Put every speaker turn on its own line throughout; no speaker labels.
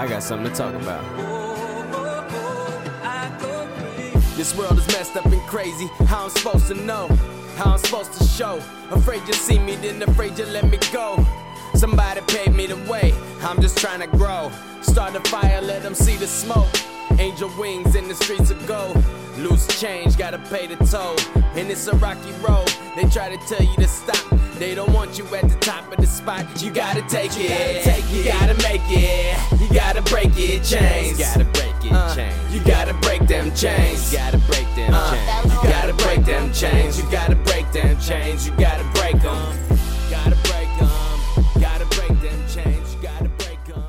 I got something to talk about. This world is messed up and crazy. How I'm supposed to know? How I'm supposed to show? Afraid you see me, then afraid you let me go. Somebody paved me the way. I'm just trying to grow. Start a fire, let them see the smoke. Angel wings in the streets of gold. Loose change, gotta pay the toll. And it's a rocky road. They try to tell you to stop. They don't want you at the top of the spot. You gotta take it. Gotta take it. You gotta make it. You gotta break it. Chains. You gotta break it. Uh, chains. You gotta break them chains. You gotta break them uh, chains. You gotta break them chains. You gotta break them chains. You gotta break them. Gotta break them. Gotta break them chains. You gotta break them.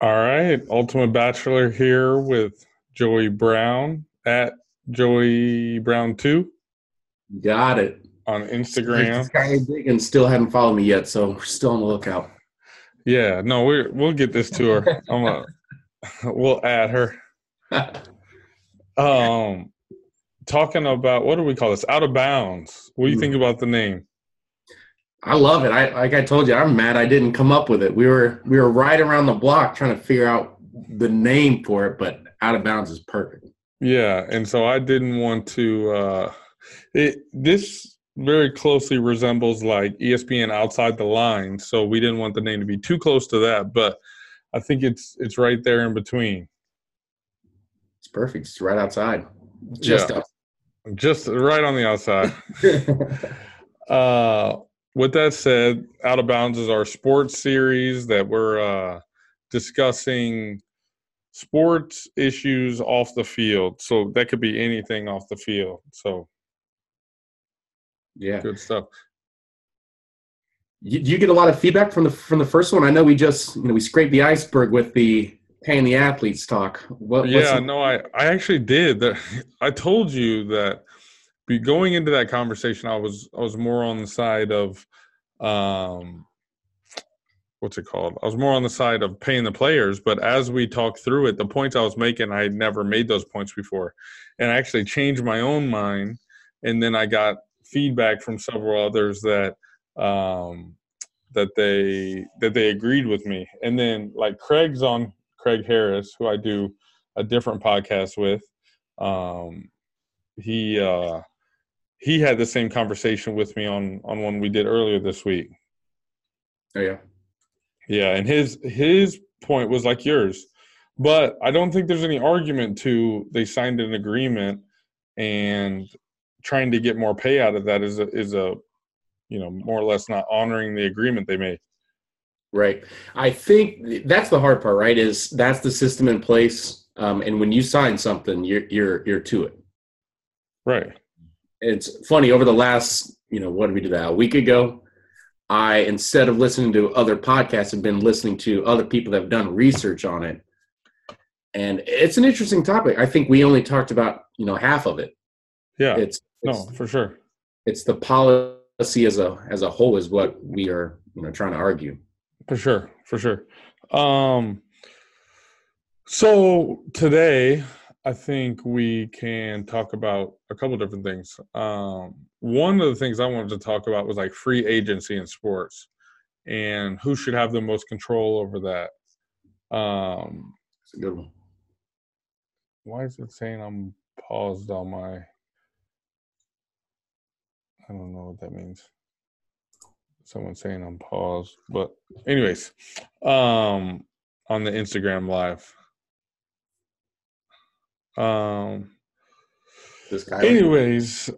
All right, Ultimate Bachelor here with Joey Brown at Joey Brown Two
Got it.
On Instagram.
Sky Diggins still haven't followed me yet, so we're still on the lookout.
Yeah, no, we we'll get this to her. I'm a, we'll add her. Um, talking about what do we call this? Out of bounds. What do you think about the name?
I love it. I like I told you, I'm mad I didn't come up with it. We were we were right around the block trying to figure out the name for it, but out of bounds is perfect.
Yeah, and so I didn't want to. Uh, it this very closely resembles like ESPN outside the line, so we didn't want the name to be too close to that. But I think it's it's right there in between.
It's perfect. It's right outside. Just
Yeah. just right on the outside. uh, with that said, Out of Bounds is our sports series that we're uh, discussing sports issues off the field. So that could be anything off the field. So
yeah.
good stuff.
You, you get a lot of feedback from the from the first one. I know we just you know we scraped the iceberg with the paying the athletes talk. What,
yeah, no, I, I actually did. That I told you that be going into that conversation, I was I was more on the side of um what's it called? I was more on the side of paying the players, but as we talked through it, the points I was making, I had never made those points before. And I actually changed my own mind and then I got feedback from several others that um that they that they agreed with me. And then like Craig's on Craig Harris, who I do a different podcast with. Um, he uh, he had the same conversation with me on on one we did earlier this week.
oh yeah.
Yeah, and his his point was like yours, but I don't think there's any argument to they signed an agreement and trying to get more pay out of that is a is a you know more or less not honoring the agreement they made.
Right. I think that's the hard part, right? Is that's the system in place, um, and when you sign something, you're you're you're to it.
Right.
It's funny over the last, you know, what did we do that a week ago? I instead of listening to other podcasts, have been listening to other people that have done research on it, and it's an interesting topic. I think we only talked about you know half of it.
Yeah.
It's, it's
no, for sure.
it's the policy as a as a whole is what we are you know trying to argue.
For sure, for sure. Um, so today, I think we can talk about a couple different things. Um, one of the things I wanted to talk about was like free agency in sports and who should have the most control over that. Um,
It's a good one.
why is it saying I'm paused on my? I don't know what that means. Someone saying I'm paused, but anyways, um, on the Instagram live. Um,
This guy.
anyways,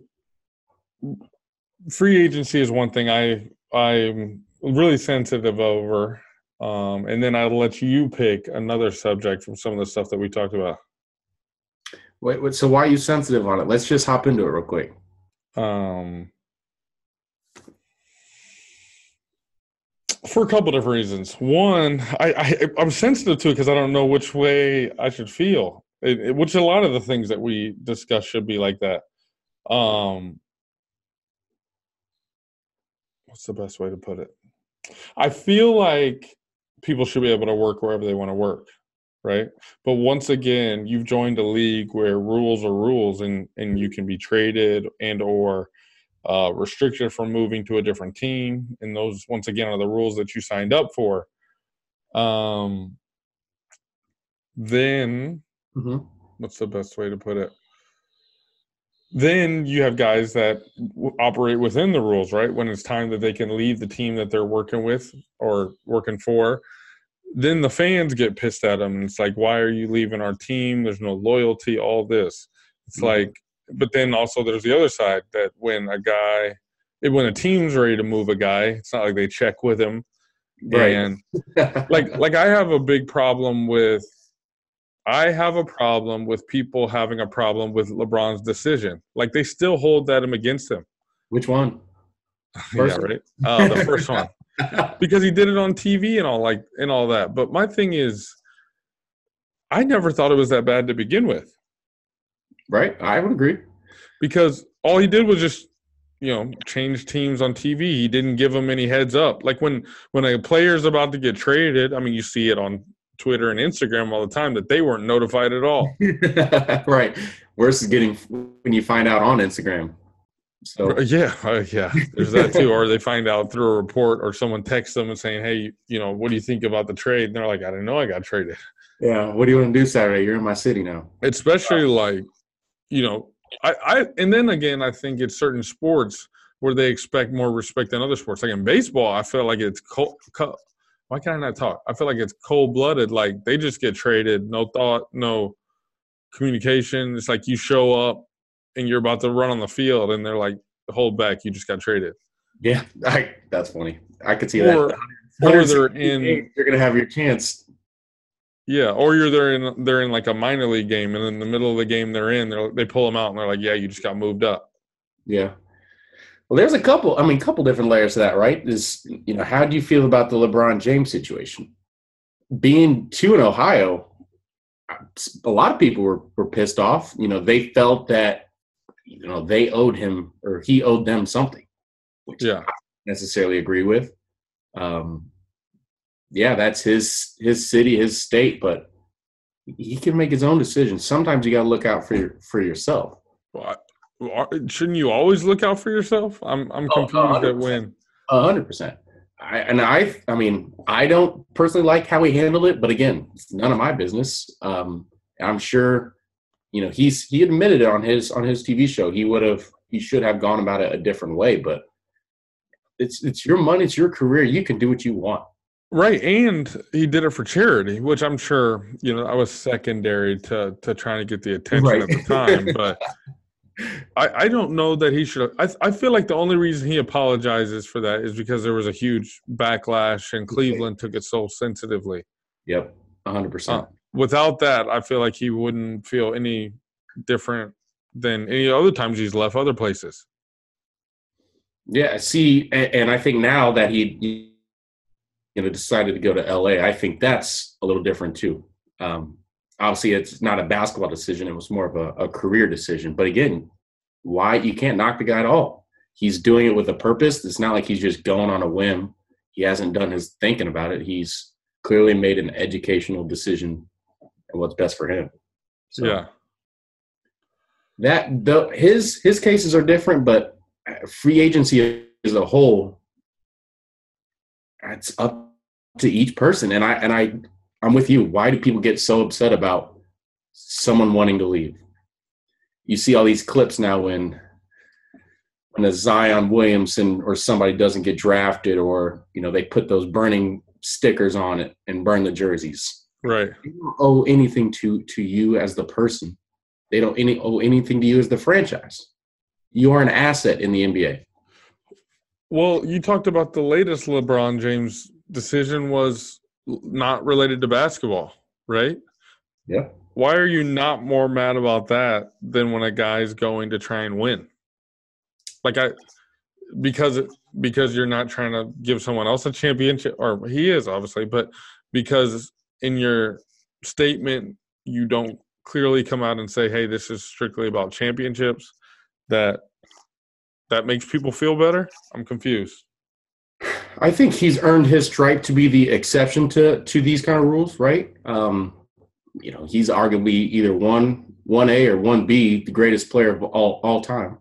free agency is one thing I I'm really sensitive over. Um, and then I'll let you pick another subject from some of the stuff that we talked about.
Wait, wait, so why are you sensitive on it? Let's just hop into it real quick.
um, for a couple different reasons. One, I, I I'm sensitive to it because I don't know which way I should feel. It, it- which a lot of the things that we discuss should be like that. Um, what's the best way to put it? I feel like people should be able to work wherever they want to work, right? But once again, you've joined a league where rules are rules, and and you can be traded and or uh, restricted from moving to a different team, and those once again are the rules that you signed up for. Um, then
hmm
what's the best way to put it? Then you have guys that w- operate within the rules, right? When it's time that they can leave the team that they're working with or working for, then the fans get pissed at them. And it's like, why are you leaving our team? There's no loyalty, all this. It's
Mhm.
like, but then also there's the other side that when a guy, when a team's ready to move a guy, it's not like they check with him.
Right.
And like like I have a big problem with I have a problem with people having a problem with LeBron's decision. Like they still hold that him against him.
Which one?
yeah, right. Uh, the first one because he did it on TV and all like and all that. But my thing is, I never thought it was that bad to begin with
right. I would agree.
because all he did was just you know change teams on TV. He didn't give them any heads up. Like when when a player's about to get traded, I mean you see it on Twitter and Instagram all the time that they weren't notified at all.
right. Worse is getting when you find out on Instagram. So
Yeah, uh, yeah. There's that too. or they find out through a report, or someone texts them and saying, "Hey, you know, what do you think about the trade?" And they're like, "I didn't know I got traded."
yeah, what do you want to do Saturday? You're in my city now.
Especially like, you know, I, I, and then again, I think it's certain sports where they expect more respect than other sports. Like in baseball, I feel like it's cold. Co- why can I not talk? I feel like it's cold blooded. Like they just get traded, no thought, no communication. It's like you show up and you're about to run on the field, and they're like, "Hold back, you just got traded."
Yeah, I, that's funny. I could see
Or-
that.
or they're in-
You're gonna have your chance.
Yeah, or you're there in they're in like a minor league game, and in the middle of the game they're in, they they pull them out, and they're like, "Yeah, you just got moved up."
Yeah. Well, there's a couple. I mean, a couple different layers to that, right? Is you know, how do you feel about the LeBron James situation? Being two in Ohio, a lot of people were were pissed off. You know, they felt that you know they owed him or he owed them something, which
Yeah,
I don't necessarily agree with. Um, yeah, that's his his city, his state, but he can make his own decisions. Sometimes you got to look out for your, for yourself.
Well, I- shouldn't you always look out for yourself? I'm I'm
Oh,
confused at
100%.
when.
A hundred percent. I, and I, I mean, I don't personally like how he handled it, but again, it's none of my business. Um, I'm sure, you know, he's he admitted it on his on his TV show. He would have, he should have gone about it a different way. But it's it's your money, it's your career. You can do what you want.
Right, and he did it for charity, which I'm sure you know I was secondary to to trying to get the attention
Right.
at the time. But I I don't know that he should. I I feel like the only reason he apologizes for that is because there was a huge backlash, and Cleveland took it so sensitively.
Yep, a hundred percent.
Uh, without that, I feel like he wouldn't feel any different than any other times he's left other places.
Yeah, see, and, and I think now that he, you know, decided to go to LA, I think that's a little different too. Um, obviously, it's not a basketball decision; it was more of a, a career decision. But again, why you can't knock the guy at all? He's doing it with a purpose. It's not like he's just going on a whim. He hasn't done his thinking about it. He's clearly made an educational decision and what's best for him. So
yeah,
that the his his cases are different, but free agency as a whole, it's up to each person. And I and I I'm with you. Why do people get so upset about someone wanting to leave? You see all these clips now when when a Zion Williamson or somebody doesn't get drafted, or you know they put those burning stickers on it and burn the jerseys
right.
they don't owe anything to to you as the person. They don't any owe anything to you as the franchise. You are an asset in the NBA.
Well, you talked about the latest LeBron James decision was not related to basketball, right?
Yeah.
Why are you not more mad about that than when a guy's going to try and win? Like I because because you're not trying to give someone else a championship or he is obviously, but because in your statement you don't clearly come out and say, "Hey, this is strictly about championships." That that makes people feel better. I'm confused.
I think he's earned his stripe to be the exception to to these kind of rules, right? Um, you know, he's arguably either one one A or one B, the greatest player of all all time.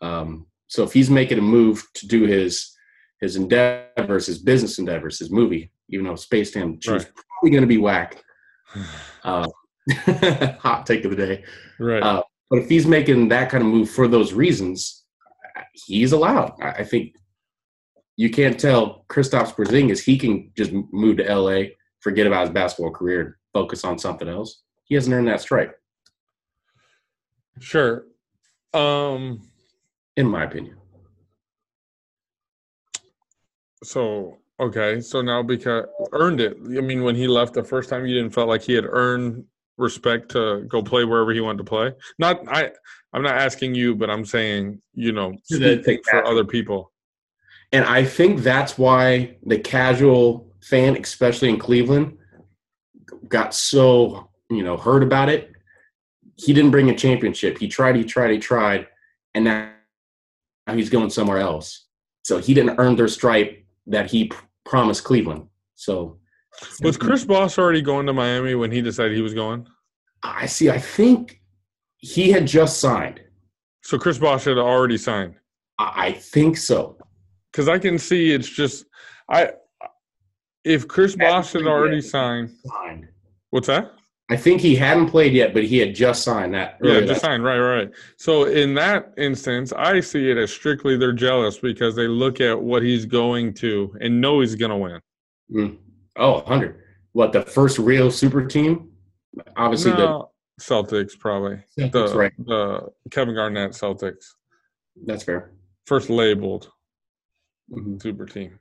Um, so if he's making a move to do his his endeavors, his business endeavors, his movie, even though Space Jam is
Right.
probably going to be whack. Uh, hot take of the day.
right.
Uh, but if he's making that kind of move for those reasons, he's allowed. I, I think you can't tell Kristaps Porzingis he can just move to LA, forget about his basketball career, and focus on something else. He hasn't earned that stripe,
sure. Um.
in my opinion.
So okay, so now because earned it. I mean, when he left the first time, you didn't felt like he had earned respect to go play wherever he wanted to play. Not I. I'm not asking you, but I'm saying you know speaking for other people.
And I think that's why the casual fan, especially in Cleveland, got so you know heard about it. He didn't bring a championship. He tried, he tried, he tried, and now he's going somewhere else. So he didn't earn their stripe that he promised Cleveland. So
Was Chris Bosh already going to Miami when he decided he was going?
I see. I think he had just signed.
So Chris Bosh had already signed.
I think so.
Because I can see it's just I. If Chris Bosh had already signed,
Signed.
what's that?
I think he hadn't played yet, but he had just signed that.
Yeah, just
that-
signed. Right, right. So in that instance, I see it as strictly they're jealous because they look at what he's going to and know he's going to win.
Mm. Oh, 100. What, the first real super team? Obviously,
No, Celtics probably
the
the
that's right.
the Kevin Garnett Celtics
That's fair.
first labeled
Mhm.
super team.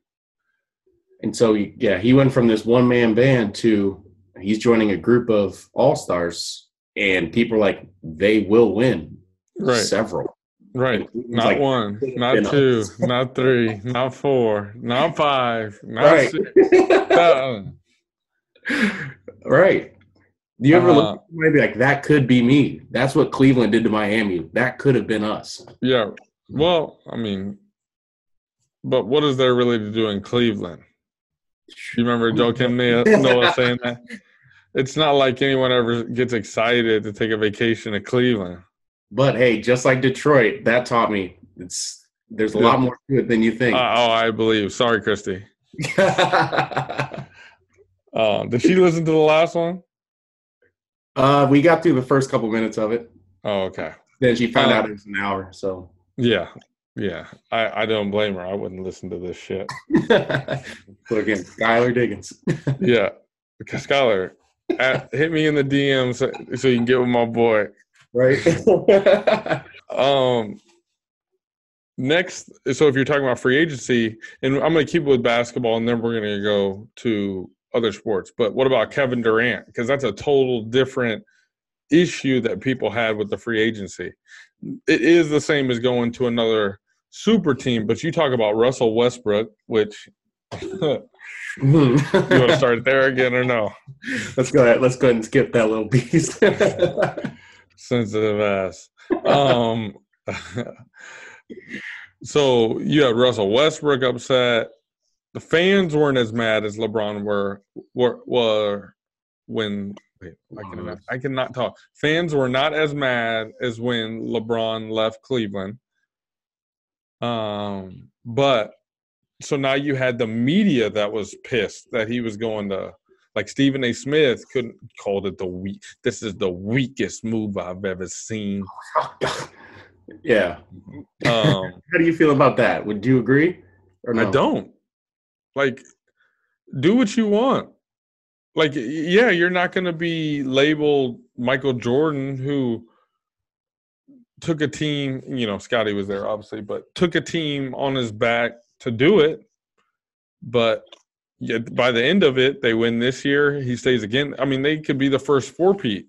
And so, yeah, he went from this one man band to he's joining a group of all stars, and people are like, they will win
Right,
several.
right. Not
like,
one,
"Could've
not two, not three, not four, not five, not
Right.
six.
right. Do you ever
Uh,
look at somebody and be like, that could be me? That's what Cleveland did to Miami. That could have been us.
Yeah. Well, I mean, but what is there really to do in Cleveland? You remember Joakim Noah Noah saying that? It's not like anyone ever gets excited to take a vacation to Cleveland.
But hey, just like Detroit, that taught me it's there's a
Yeah.
lot more to it than you think.
Uh, oh, I believe. Sorry, Christy. Uh, did she listen to the last one?
uh, we got through the first couple minutes of it.
Oh, okay.
Then she found
Uh,
out it was an hour. So
Yeah. Yeah. I, I don't blame her. I wouldn't listen to this shit.
so again, Skylar Diggins.
Yeah. Because Skylar, at, hit me in the DMs so, so you can get with my boy.
right?
Um, next, so if you're talking about free agency, and I'm going to keep it with basketball, and then we're going to go to other sports. But what about Kevin Durant? Because that's a total different issue that people had with the free agency. It is the same as going to another super team, but you talk about Russell Westbrook, which you want to start there again or no?
let's go ahead. Let's go ahead and skip that little piece.
sensitive ass. Um, so you had Russell Westbrook upset. The fans weren't as mad as LeBron were were, were when wait, I can I cannot talk. Fans were not as mad as when LeBron left Cleveland. Um, but so now you had the media that was pissed that he was going to like Stephen A. Smith couldn't called it the weak. This is the weakest move I've ever seen.
yeah.
Um,
How do you feel about that? Would you agree? Or no?
I don't like do what you want. Like, yeah, you're not going to be labeled Michael Jordan, who took a team. You know, Scottie was there, obviously, but took a team on his back to do it. But yeah, by the end of it, they win this year. He stays again. I mean, they could be the first four-peat.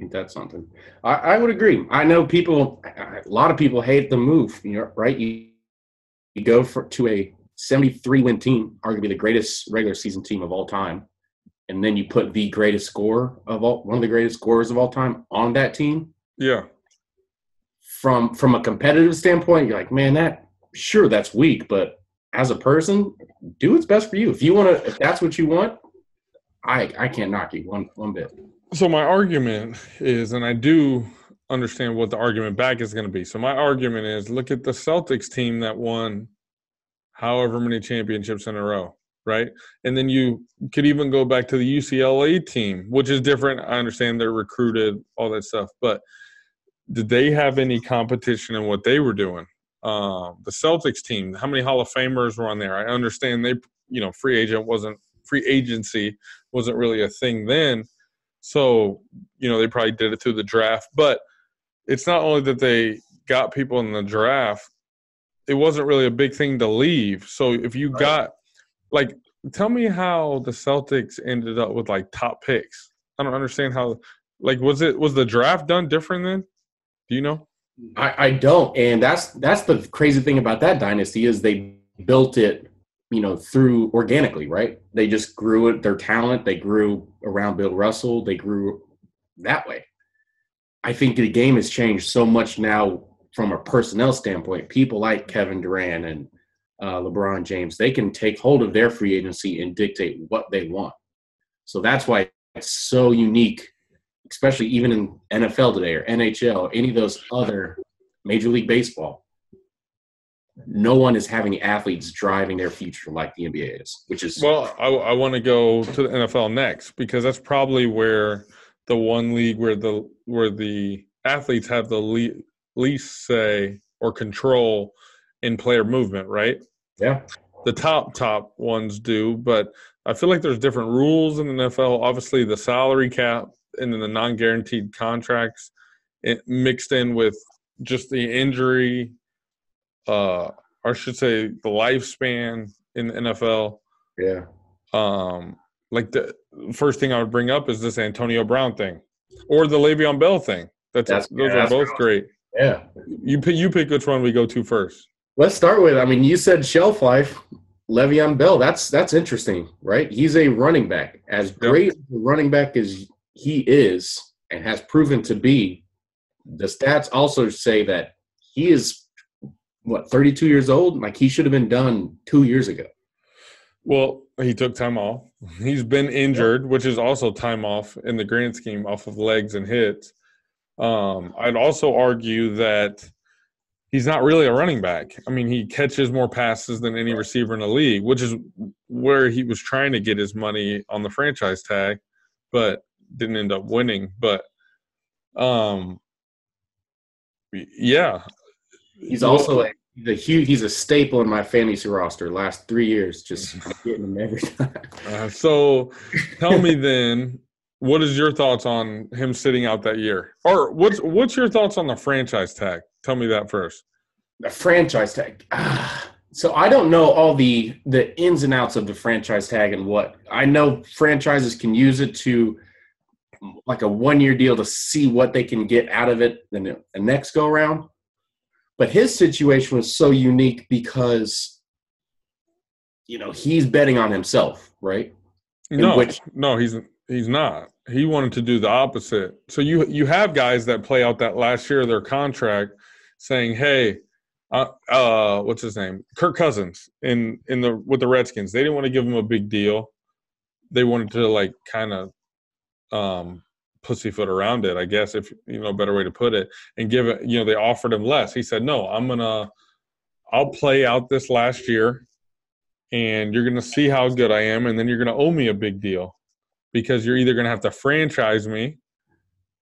Ain't that something? I, I would agree. I know people. A lot of people hate the move. You know, right? You you go for to a 73 win team, arguably the greatest regular season team of all time, and then you put the greatest scorer of all, one of the greatest scorers of all time, on that team.
Yeah,
From from a competitive standpoint, you're like, man, that sure that's weak, but as a person, do what's best for you. If you want to, if that's what you want, I I can't knock you one one bit.
So my argument is, and I do understand what the argument back is going to be. So my argument is, look at the Celtics team that won however many championships in a row. right? And then you could even go back to the UCLA team, which is different. I understand they're recruited, all that stuff, but did they have any competition in what they were doing? Uh, the Celtics team, how many Hall of Famers were on there? I understand they, you know, free agent wasn't free agency wasn't really a thing then, so you know they probably did it through the draft. But it's not only that they got people in the draft; it wasn't really a big thing to leave. So if you right. got like, tell me how the Celtics ended up with like top picks. I don't understand how. Like, was it was the draft done different then? Do you know?
I, I don't, and that's that's the crazy thing about that dynasty is they built it, you know, through organically, right? They just grew it, their talent. They grew around Bill Russell. They grew that way. I think the game has changed so much now from a personnel standpoint. People like Kevin Durant and uh, LeBron James, they can take hold of their free agency and dictate what they want. So that's why it's so unique especially even in NFL today or NHL, any of those other Major League Baseball, no one is having athletes driving their future like the NBA is, which is
well. I, I want to go to the NFL next because that's probably where the one league where the where the athletes have the le- least say or control in player movement, right?
Yeah.
The top top ones do, but I feel like there's different rules in the NFL. Obviously, the salary cap and then the non-guaranteed contracts it mixed in with just the injury uh or I should say the lifespan in the NFL.
Yeah.
Um like the first thing I would bring up is this Antonio Brown thing or the Le'Veon Bell thing. That's, that's those yeah, are both great.
Yeah.
You pick you pick which one we go to first.
Let's start with I mean you said shelf life. Le'Veon Bell, that's that's interesting, right? He's a running back. As great yep. running back as he is and has proven to be, the stats also say that he is what 32 years old. Like he should have been done two years ago.
Well, he took time off. He's been injured, which is also time off in the grand scheme off of legs and hits. Um, I'd also argue that he's not really a running back. I mean, he catches more passes than any receiver in the league, which is where he was trying to get his money on the franchise tag. But didn't end up winning, but um, yeah,
he's also a, the huge. He's a staple in my fantasy roster. Last three years, just getting him every time.
Uh, so, tell me then, what is your thoughts on him sitting out that year, or what's what's your thoughts on the franchise tag? Tell me that first.
The franchise tag. So I don't know all the the ins and outs of the franchise tag and what I know franchises can use it to like a one year deal to see what they can get out of it the, the next go around. But his situation was so unique because, you know, he's betting on himself, right?
In no, which, no, he's he's not. He wanted to do the opposite. So you you have guys that play out that last year of their contract, saying, "Hey, uh, uh, what's his name? Kirk Cousins in in the with the Redskins. They didn't want to give him a big deal. They wanted to like kind of um, pussyfoot around it, I guess, if you know, better way to put it, and give it. You know, they offered him less. He said, "No, I'm gonna, I'll play out this last year, and you're gonna see how good I am, and then you're gonna owe me a big deal, because you're either gonna have to franchise me,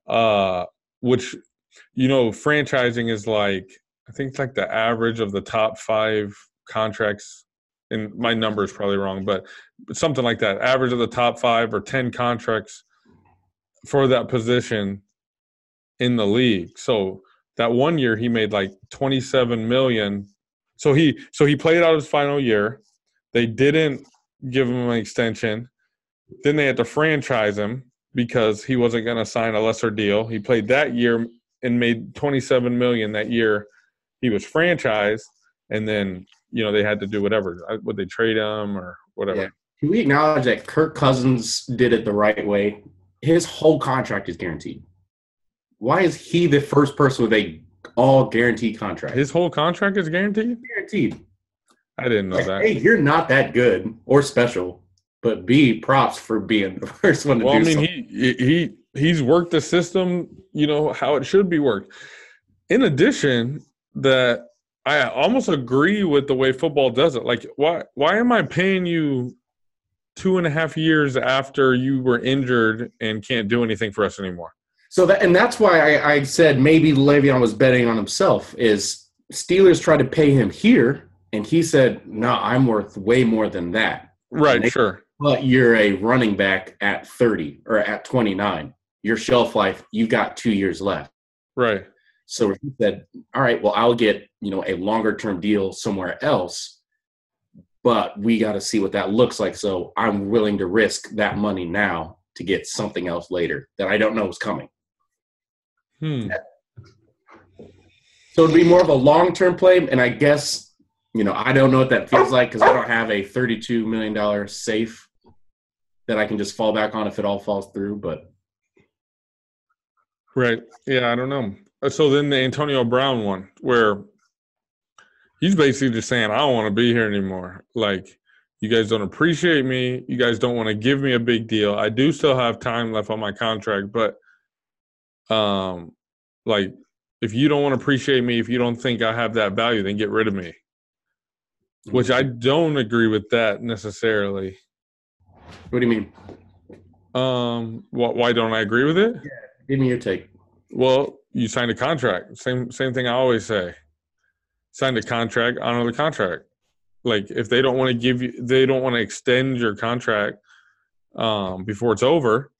uh, which, you know, franchising is like I think it's like the average of the top five contracts." And my number is probably wrong, but something like that. Average of the top five or ten contracts for that position in the league. So that one year he made like 27 million. So he so he played out his final year. They didn't give him an extension. Then they had to franchise him because he wasn't going to sign a lesser deal. He played that year and made 27 million that year. He was franchised and then, you know, they had to do whatever. Uh, would they trade him or whatever? Yeah.
Can we acknowledge that Kirk Cousins did it the right way? His whole contract is guaranteed. Why is he the first person with a all guaranteed contract?
His whole contract is guaranteed.
Guaranteed.
I didn't know like, that.
Hey, you're not that good or special, but B props for being the first one to well, do. Well, I mean,
something. he he he's worked the system, you know how it should be worked. In addition, that I almost agree with the way football does it. Like, why why am I paying you two and a half years after you were injured and can't do anything for us anymore.
So that and that's why I, I said maybe Le'Veon was betting on himself. Is Steelers tried to pay him here, and he said, "No, I'm worth way more than that."
Right,
they-
sure.
But you're a running back at 30 or at 29. Your shelf life, you've got two years left.
Right.
So he said, "All right, well, I'll get you know a longer term deal somewhere else, but we got to see what that looks like. So I'm willing to risk that money now to get something else later that I don't know is coming.
Hmm.
So it'd be more of a long term play, and I guess you know I don't know what that feels like because I don't have a 32 million dollar safe that I can just fall back on if it all falls through. But
Right. Yeah, I don't know. Uh, So then the Antonio Brown one, where he's basically just saying, I don't want to be here anymore. Like, you guys don't appreciate me. You guys don't want to give me a big deal. I do still have time left on my contract, but um like if you don't want to appreciate me, if you don't think I have that value, then get rid of me. Which I don't agree with that necessarily.
what do you mean?
Um wh- why don't I agree with it?
Yeah, Give me your take.
Well, you signed a contract. Same same thing I always say. Signed a contract, honor the contract. Like if they don't want to give you they don't want to extend your contract um before it's over,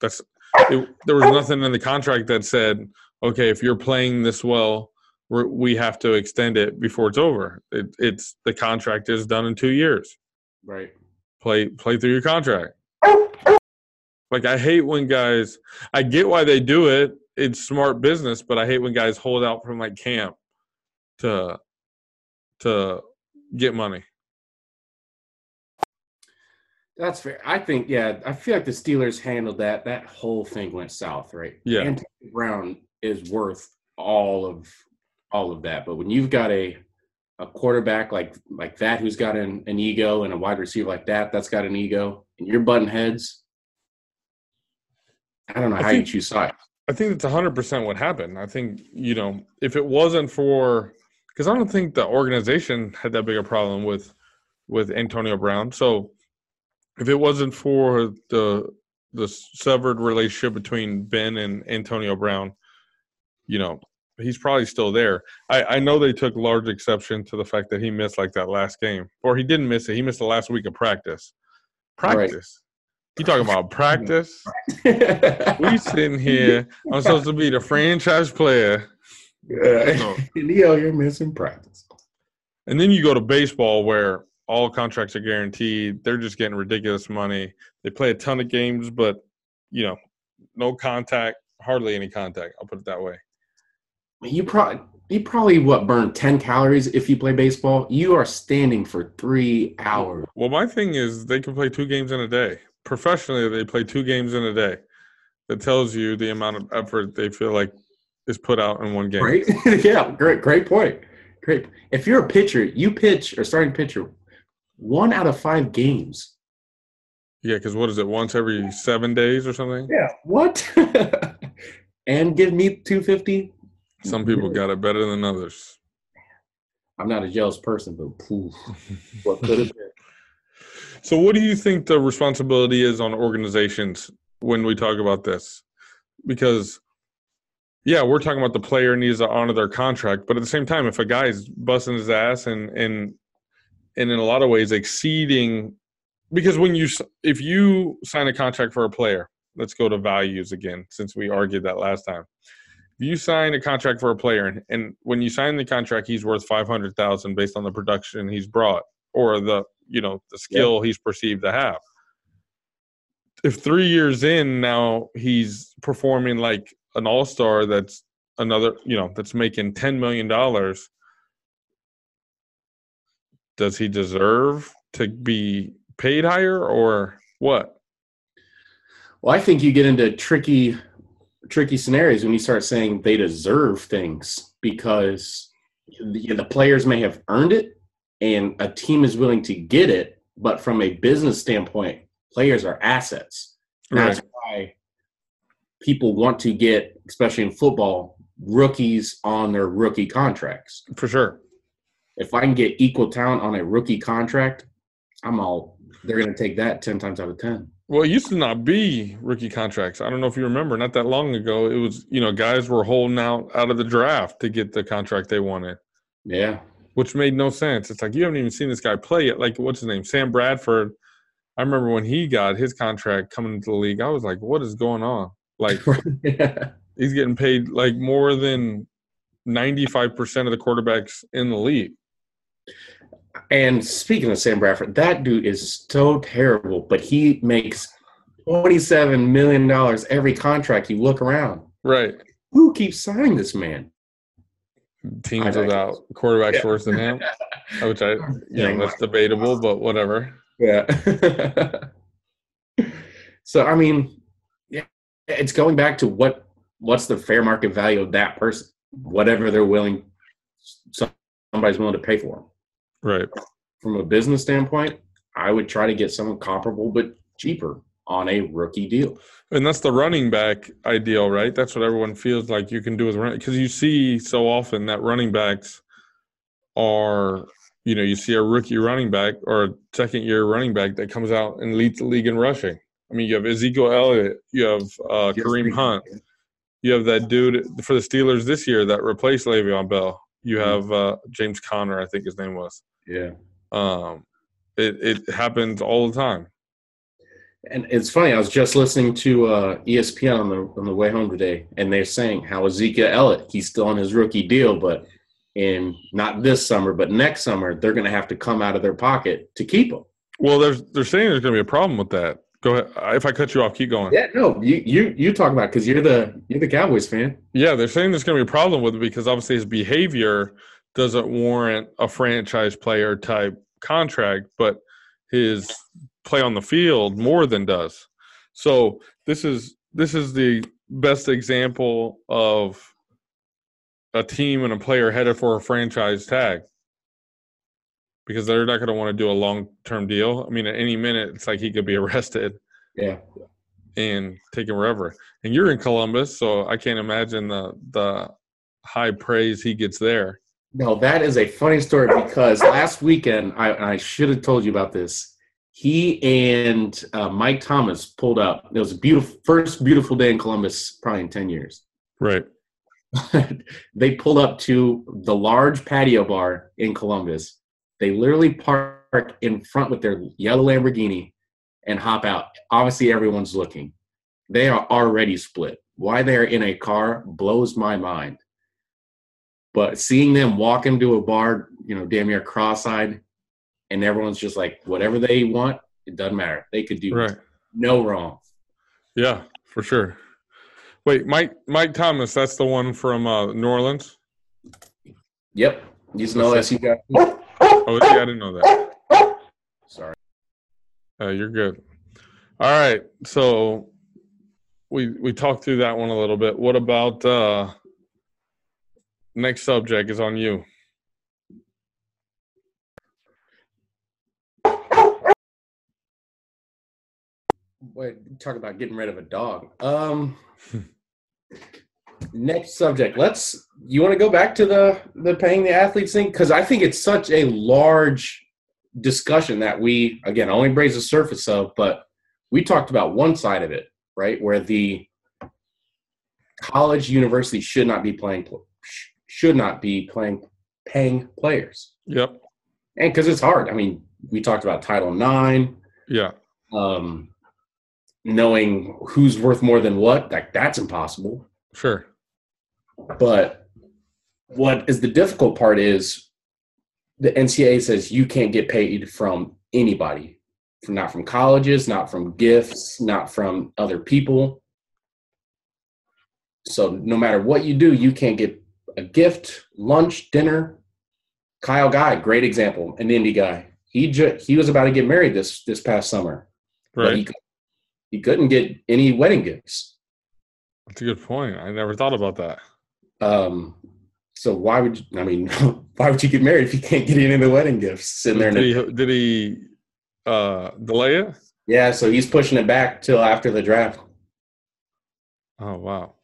that's it, there was nothing in the contract that said, okay, if you're playing this well, we're, we have to extend it before it's over. It, it's the contract is done in 2 years.
Right.
Play play through your contract. Like I hate when guys I get why they do it. It's smart business, but I hate when guys hold out from like camp to to get money.
That's fair. I think, yeah, I feel like the Steelers handled that. That whole thing went south, right?
Yeah.
Antonio Brown is worth all of all of that. But when you've got a a quarterback like like that who's got an, an ego and a wide receiver like that that's got an ego and you're button heads, I don't know
I
how
think-
you choose sides.
I think that's hundred percent what happened. I think you know if it wasn't for because I don't think the organization had that big a problem with with Antonio Brown. So if it wasn't for the the severed relationship between Ben and Antonio Brown, you know he's probably still there. I, I know they took large exception to the fact that he missed like that last game, or he didn't miss it. He missed the last week of practice.
Right.
Practice. You talking about practice? we sitting here. I'm supposed to be the franchise player,
Uh, Leo, you're missing practice.
and then you go to baseball where all contracts are guaranteed. They're just getting ridiculous money. They play a ton of games, but you know, no contact, hardly any contact. I'll put it that way.
You probably you probably what burn ten calories if you play baseball. You are standing for three hours.
Well, my thing is they can play two games in a day. Professionally, they play two games in a day. That tells you the amount of effort they feel like is put out in one game.
Right? yeah, great, great point. Great. If you're a pitcher, you pitch or starting pitcher one out of five games.
Yeah, because what is it? Once every seven days or something?
Yeah. What? and give me two fifty.
Some people got it better than others.
I'm not a jealous person, but poof, what could have been.
So, what do you think the responsibility is on organizations when we talk about this? Because, yeah, we're talking about the player needs to honor their contract, but at the same time, if a guy's busting his ass and and and in a lot of ways exceeding, because when you if you sign a contract for a player, let's go to values again, since we argued that last time. If you sign a contract for a player, and, and when you sign the contract, he's worth five hundred thousand based on the production he's brought or the you know the skill he's perceived to have. If three years in now he's performing like an all star, that's another you know that's making ten million dollars. Does he deserve to be paid higher or what?
Well, I think you get into tricky, tricky scenarios when you start saying they deserve things because the, the players may have earned it, and a team is willing to get it. But from a business standpoint, players are assets. That's why people want to get, especially in football, rookies on their rookie contracts.
For sure.
If I can get equal talent on a rookie contract, I'm all they're going to take that 10 times out of 10.
Well, it used to not be rookie contracts. I don't know if you remember, not that long ago, it was, you know, guys were holding out out of the draft to get the contract they wanted,
Yeah.
which made no sense. It's like you haven't even seen this guy play yet. Like, what's his name? Sam Bradford. I remember when he got his contract coming into the league, I was like, what is going on? Like,
yeah.
he's getting paid like more than 95% of the quarterbacks in the league.
And speaking of Sam Bradford, that dude is so terrible, but he makes $27 million every contract you look around.
Right.
Who keeps signing this man?
Teams without quarterbacks
Yeah.
worse than him, which I, you know,
Yeah.
that's debatable, but whatever.
Yeah. so I mean, it's going back to what what's the fair market value of that person, whatever they're willing, somebody's willing to pay for them.
Right.
From a business standpoint, I would try to get someone comparable but cheaper on a rookie deal.
And that's the running back ideal, right? That's what everyone feels like you can do with running because you see so often that running backs are, you know, you see a rookie running back or a second year running back that comes out and leads the league in rushing. I mean, you have Ezekiel Elliott, you have uh, Kareem Hunt, you have that dude for the Steelers this year that replaced Le'Veon Bell. You have uh, James Conner, I think his name was.
Yeah.
Um, it it happens all the time.
And it's funny. I was just listening to uh, ESPN on the on the way home today, and they're saying how Ezekiel Elliott he's still on his rookie deal, but in not this summer, but next summer they're going to have to come out of their pocket to keep him.
Well, there's they're saying there's going to be a problem with that. Go ahead. Uh, if I cut you off, keep going.
Yeah, no, you you you talk about because you're the you're the Cowboys fan.
Yeah, they're saying there's going to be a problem with it because obviously his behavior doesn't warrant a franchise player type contract, but his play on the field more than does. So this is this is the best example of a team and a player headed for a franchise tag because they're not going to want to do a long term deal. I mean, at any minute, it's like he could be arrested
Yeah,
and taken wherever. And you're in Columbus, so I can't imagine the the high praise he gets there.
no, that is a funny story because last weekend I I should have told you about this. He and uh, Mike Thomas pulled up. It was a beautiful first beautiful day in Columbus, probably in ten years.
Right.
they pulled up to the large patio bar in Columbus. They literally park in front with their yellow Lamborghini and hop out. Obviously, everyone's looking. They are already split. Why they're in a car blows my mind. But seeing them walk into a bar, you know, damn near cross-eyed, and everyone's just like, whatever they want, it doesn't matter. They could do
Right.
no wrong.
Yeah, for sure. Wait, Mike Mike Thomas, that's the one from uh, New Orleans.
Yep. He's an LSU guy.
Oh, yeah, I didn't know that.
Sorry.
Uh, you're good. All right, so we we talked through that one a little bit. What about uh, next subject is on you.
Wait, talk about getting rid of a dog. Um, next subject. Let's. You want to go back to the the paying the athletes thing because I think it's such a large discussion that we again only raise the surface of, but we talked about one side of it, right, where the college university should not be playing should not be playing paying players,
Yep.
and because it's hard. I mean, we talked about Title Nine
Yeah.
um, knowing who's worth more than what, like that's impossible.
Sure.
But what is the difficult part is the NCAA says you can't get paid from anybody, from not from colleges, not from gifts, not from other people. So no matter what you do, you can't get a gift, lunch, dinner. Kyle Guy, great example, an indie guy. He ju- he was about to get married this this past summer. but he,
Right.
he couldn't get any wedding gifts.
That's a good point. I never thought about that.
Um, so why would you, I mean why would you get married if you can't get any of the wedding gifts sitting there?
Did he, did he uh, delay it?
yeah, so he's pushing it back till after the draft.
Oh wow.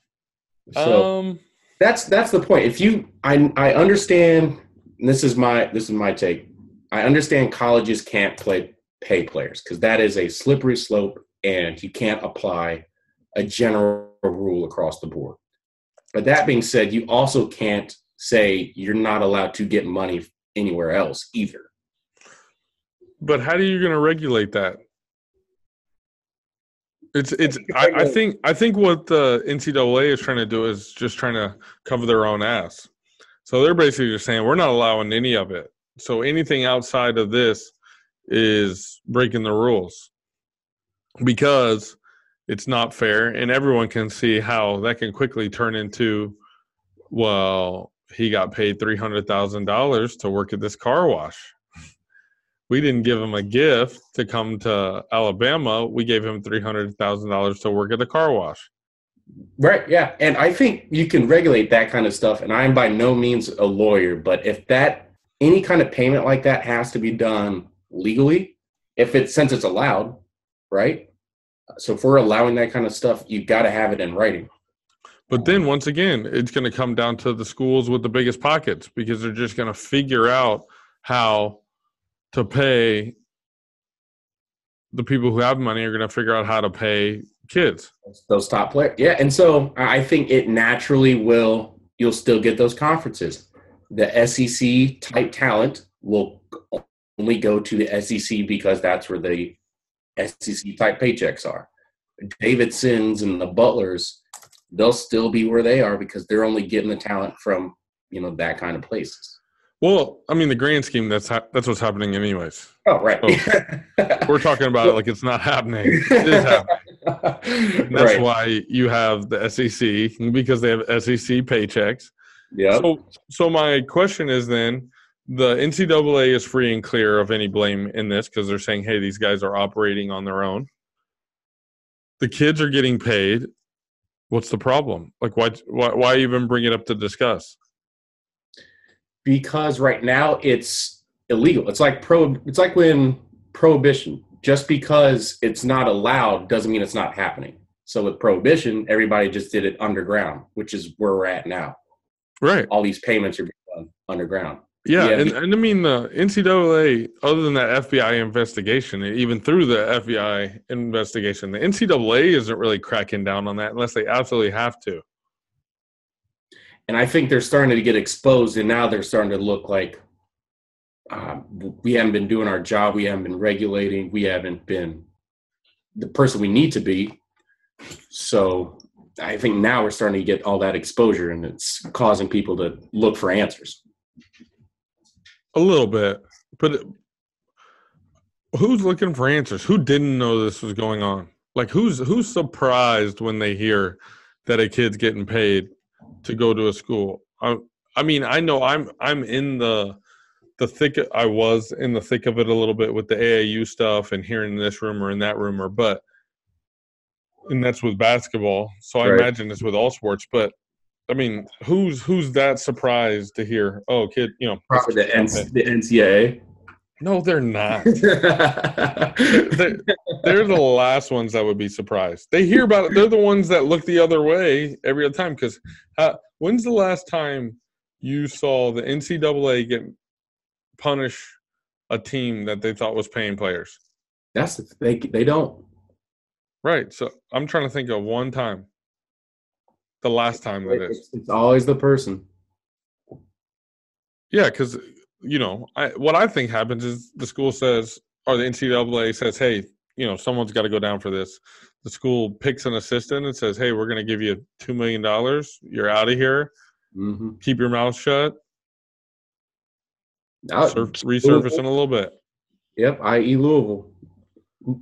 So
um.
that's that's the point. If you I I understand and this is my this is my take. I understand colleges can't play pay players because that is a slippery slope and you can't apply a general rule across the board. But that being said, you also can't say you're not allowed to get money anywhere else either.
But how are you going to regulate that? It's it's. I, I think I think what the NCAA is trying to do is just trying to cover their own ass. So they're basically just saying we're not allowing any of it. So anything outside of this is breaking the rules because it's not fair, and everyone can see how that can quickly turn into, well, he got paid three hundred thousand dollars to work at this car wash we didn't give him a gift to come to Alabama. We gave him three hundred thousand dollars to work at the car wash.
Right. Yeah. And I think you can regulate that kind of stuff. And I'm by no means a lawyer, but if that any kind of payment like that has to be done legally, if it's since it's allowed, right? So if we're allowing that kind of stuff, you've got to have it in writing.
But then once again, it's going to come down to the schools with the biggest pockets because they're just going to figure out how to pay the people who have money are going to figure out how to pay kids
those top players yeah and so i think it naturally will you'll still get those conferences the sec type talent will only go to the sec because that's where the sec type paychecks are davidsons and the butlers they'll still be where they are because they're only getting the talent from you know that kind of places
well, I mean, the grand scheme that's ha- that's what's happening, anyways.
Oh, right.
So we're talking about it like it's not happening. It is happening. that's right. why you have the SEC because they have SEC paychecks.
Yeah.
So, so my question is then, the NCAA is free and clear of any blame in this because they're saying, "Hey, these guys are operating on their own." The kids are getting paid. What's the problem? Like, why, why, why even bring it up to discuss?
because right now it's illegal. It's like pro. It's like when prohibition. Just because it's not allowed doesn't mean it's not happening. So with prohibition, everybody just did it underground, which is where we're at now.
Right.
All these payments are being done underground.
Yeah, yeah and, and I mean the NCAA, other than that FBI investigation, even through the FBI investigation, the NCAA isn't really cracking down on that unless they absolutely have to
and I think they're starting to get exposed, and now they're starting to look like um, we haven't been doing our job, we haven't been regulating, we haven't been the person we need to be. So I think now we're starting to get all that exposure, and it's causing people to look for answers.
A little bit, but who's looking for answers? Who didn't know this was going on? Like who's who's surprised when they hear that a kid's getting paid to go to a school. I, I mean, I know I'm I'm in the the thick. I was in the thick of it a little bit with the AAU stuff and hearing this rumor and that rumor, but and that's with basketball. So I right. imagine it's with all sports. But I mean, who's who's that surprised to hear? Oh, kid, you know,
probably the, N- the NCAA.
No, they're not. they're, they're, the last ones that would be surprised. They hear about it. They're the ones that look the other way every other time. Because uh, when's the last time you saw the NCAA get punish a team that they thought was paying players?
That's they they don't.
Right. So I'm trying to think of one time. The last time that
It's, it's always the person.
Yeah, because you know, I, what I think happens is the school says, or the NCAA says, hey, you know, someone's got to go down for this. The school picks an assistant and says, hey, we're going to give you $2 million. You're out of here. Mm-hmm. Keep your mouth shut. Now, Surf, resurface in a little bit.
Yep, i.e. Louisville.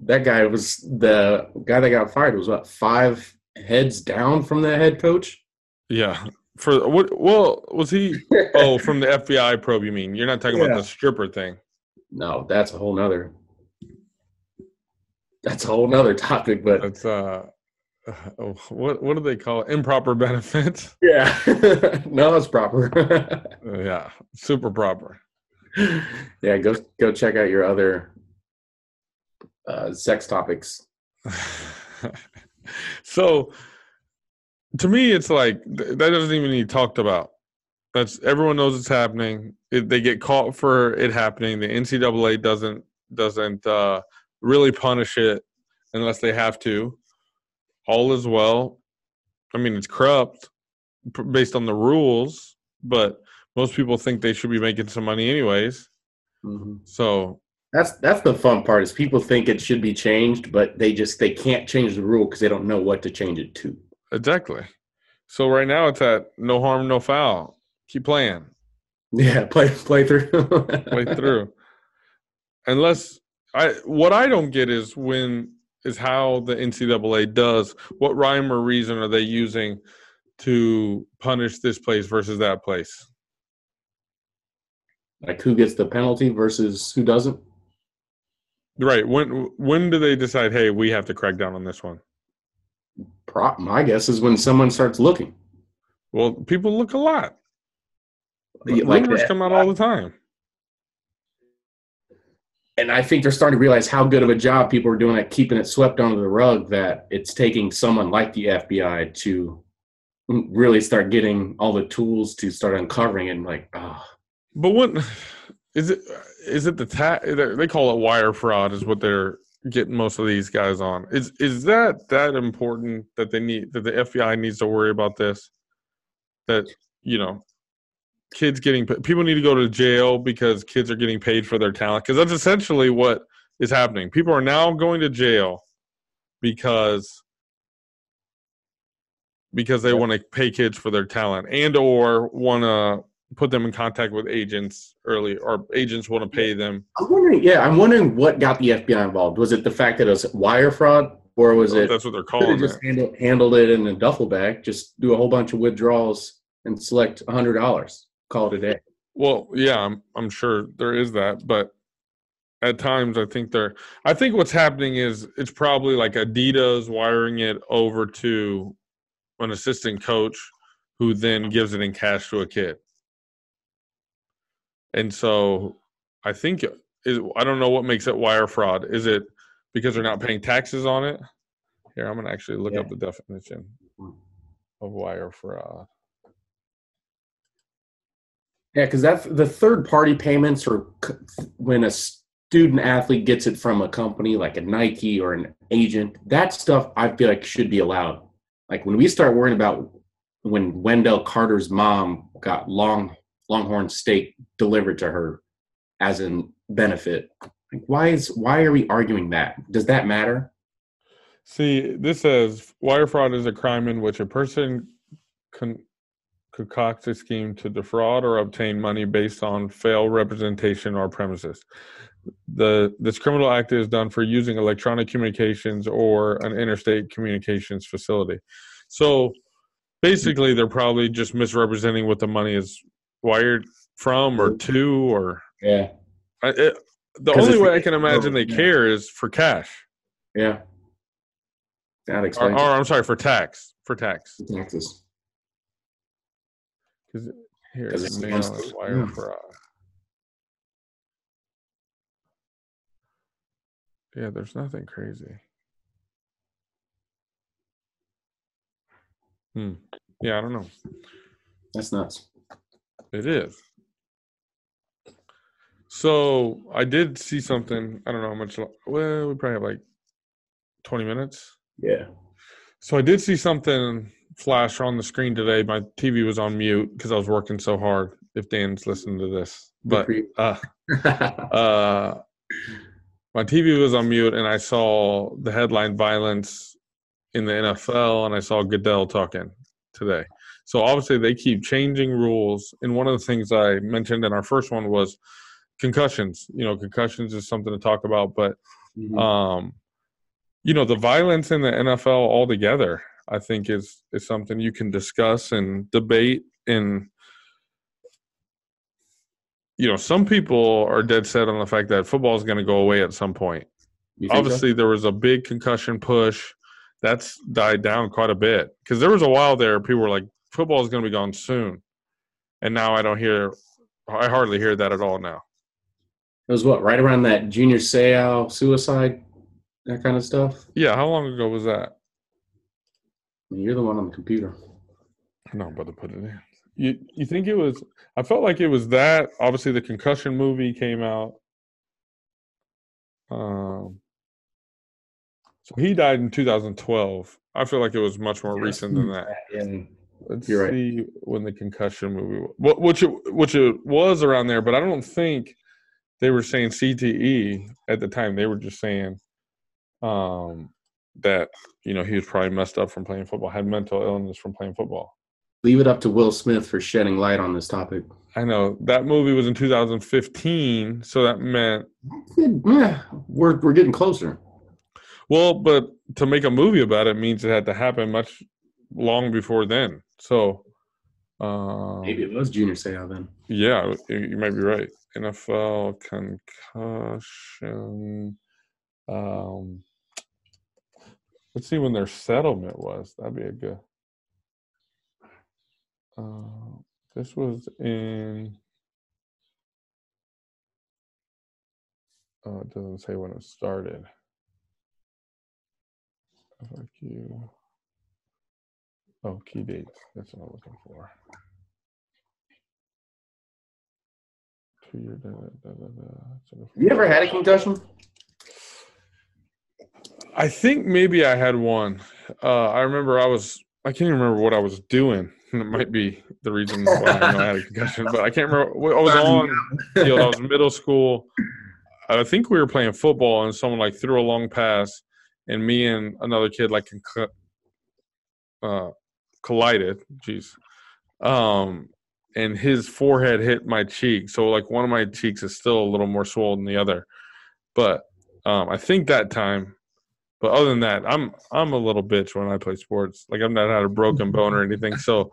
That guy was the guy that got fired was what five heads down from the head coach.
Yeah, for what? Well, was he? oh, from the FBI probe. You mean? You're not talking yeah. about the stripper thing?
No, that's a whole nother. That's a whole nother topic. But
it's uh, what what do they call it? Improper benefits?
Yeah, no, it's proper.
yeah, super proper.
Yeah, go go check out your other uh, sex topics.
So to me, it's like that doesn't even need talked about. That's everyone knows it's happening. It, they get caught for it happening. The NCAA doesn't doesn't uh, really punish it unless they have to, all is well. I mean, it's corrupt based on the rules, but most people think they should be making some money anyways.
hmm
So
That's that's the fun part is people think it should be changed, but they just they can't change the rule because they don't know what to change it to.
exactly. So right now it's at no harm, no foul. Keep playing.
Yeah, play play through.
play through. Unless I, what I don't get is when is how the NCAA does. What rhyme or reason are they using to punish this place versus that place?
like who gets the penalty versus who doesn't.
Right. When when do they decide? Hey, we have to crack down on this one.
Pro- my guess is when someone starts looking.
Well, people look a lot.
Yeah, like
Rumors
that.
come out all the time.
and I think they're starting to realize how good of a job people are doing at keeping it swept under the rug that it's taking someone like the FBI to really start getting all the tools to start uncovering and like, oh,
But what is it? Is it the tax? They call it wire fraud. Is what they're getting most of these guys on. Is is that that important that they need that the FBI needs to worry about this? That you know, kids getting people need to go to jail because kids are getting paid for their talent because that's essentially what is happening. People are now going to jail because because they want to pay kids for their talent and or want to put them in contact with agents early or agents want to pay them
I'm wondering, yeah, I'm wondering what got the FBI involved. Was it the fact that it was wire fraud or was oh, it
that's what they're calling it
just handled, handled it in a duffel bag, just do a whole bunch of withdrawals and select a hundred dollars, call it a day.
well yeah I'm, I'm sure there is that but at times i think they're i think what's happening is it's probably like adidas wiring it over to an assistant coach who then gives it in cash to a kid and so i think is i don't know what makes it wire fraud is it because they're not paying taxes on it here i'm going to actually look
Yeah.
up the definition of wire fraud
Yeah, because that's the third party payments or when a student athlete gets it from a company like a Nike or an agent. That stuff I feel like should be allowed. Like when we start worrying about when Wendell Carter's mom got long Longhorn steak delivered to her as a benefit. Like why is why are we arguing that? Does that matter?
See, this says wire fraud is a crime in which a person con- concocts a scheme to defraud or obtain money based on failed representation or premises. The this criminal act is done for using electronic communications or an interstate communications facility. So basically, they're probably just misrepresenting what the money is wired from or to, or
Yeah.
I, it, the only way I can imagine they
yeah.
care is for cash.
Yeah. That
Or,
explains
or I'm sorry, for tax. For tax.
the taxes.
Because here,
'Cause it's
mail and
the-
wire
yeah.
fraud. Yeah, there's nothing crazy. Hmm. Yeah, I don't know.
That's nuts.
It is. So I did see something. I don't know how much. Well, we probably have like 20 minutes.
Yeah.
So I did see something flash on the screen today. My TV was on mute because I was working so hard. If Dan's listening to this, but uh, uh, my TV was on mute, and I saw the headline "Violence in the NFL," and I saw Goodell talking today. So obviously, they keep changing rules. And one of the things I mentioned in our first one was concussions. You know, concussions is something to talk about, but
Mhm.
um, you know, the violence in the NFL altogether, I think is is something you can discuss and debate. And you know, some people are dead set on the fact that football is going to go away at some point.
Think so?
Obviously, there was a big concussion push. That's died down quite a bit because there was a while there people were like, football is going to be gone soon, and now I don't hear, I hardly hear that at all now.
It was what right around that Junior Seau suicide, that kind of stuff.
Yeah, how long ago was that?
You're the one on the computer.
No, I'm about to put it in. You you think it was? I felt like it was that. Obviously, the concussion movie came out. Um, so he died in 2012. I feel like it was much more recent than that.
And
Let's
You're right.
see when the concussion movie, which it, which it was around there, but I don't think they were saying CTE at the time. They were just saying um, that you know he was probably messed up from playing football, had mental illness from playing football.
leave it up to Will Smith for shedding light on this topic.
I know that movie was in 2015, so that meant
Yeah, we're we're getting closer.
well, but to make a movie about it means it had to happen much long before then. So, um,
Maybe it was Junior Seau then.
Yeah, you you might be right. NFL concussion. Um, let's see when their settlement was. That'd be a good. Uh, this was in. Uh, it doesn't say when it started. FIQ. Oh, key dates. That's what I'm looking for. Two year. Da, da, da, da.
You ever had a concussion?
I think maybe I had one. Uh, I remember I was. I can't even remember what I was doing. It might be the reason why I know I had a concussion, but I can't remember. I was on field. I was middle school. I think we were playing football, and someone like threw a long pass, and me and another kid like uh, collided. Jeez, um, and his forehead hit my cheek. So like one of my cheeks is still a little more swollen than the other. But um, I think that time. But other than that, I'm I'm a little bitch when I play sports. Like I've not had a broken bone or anything, so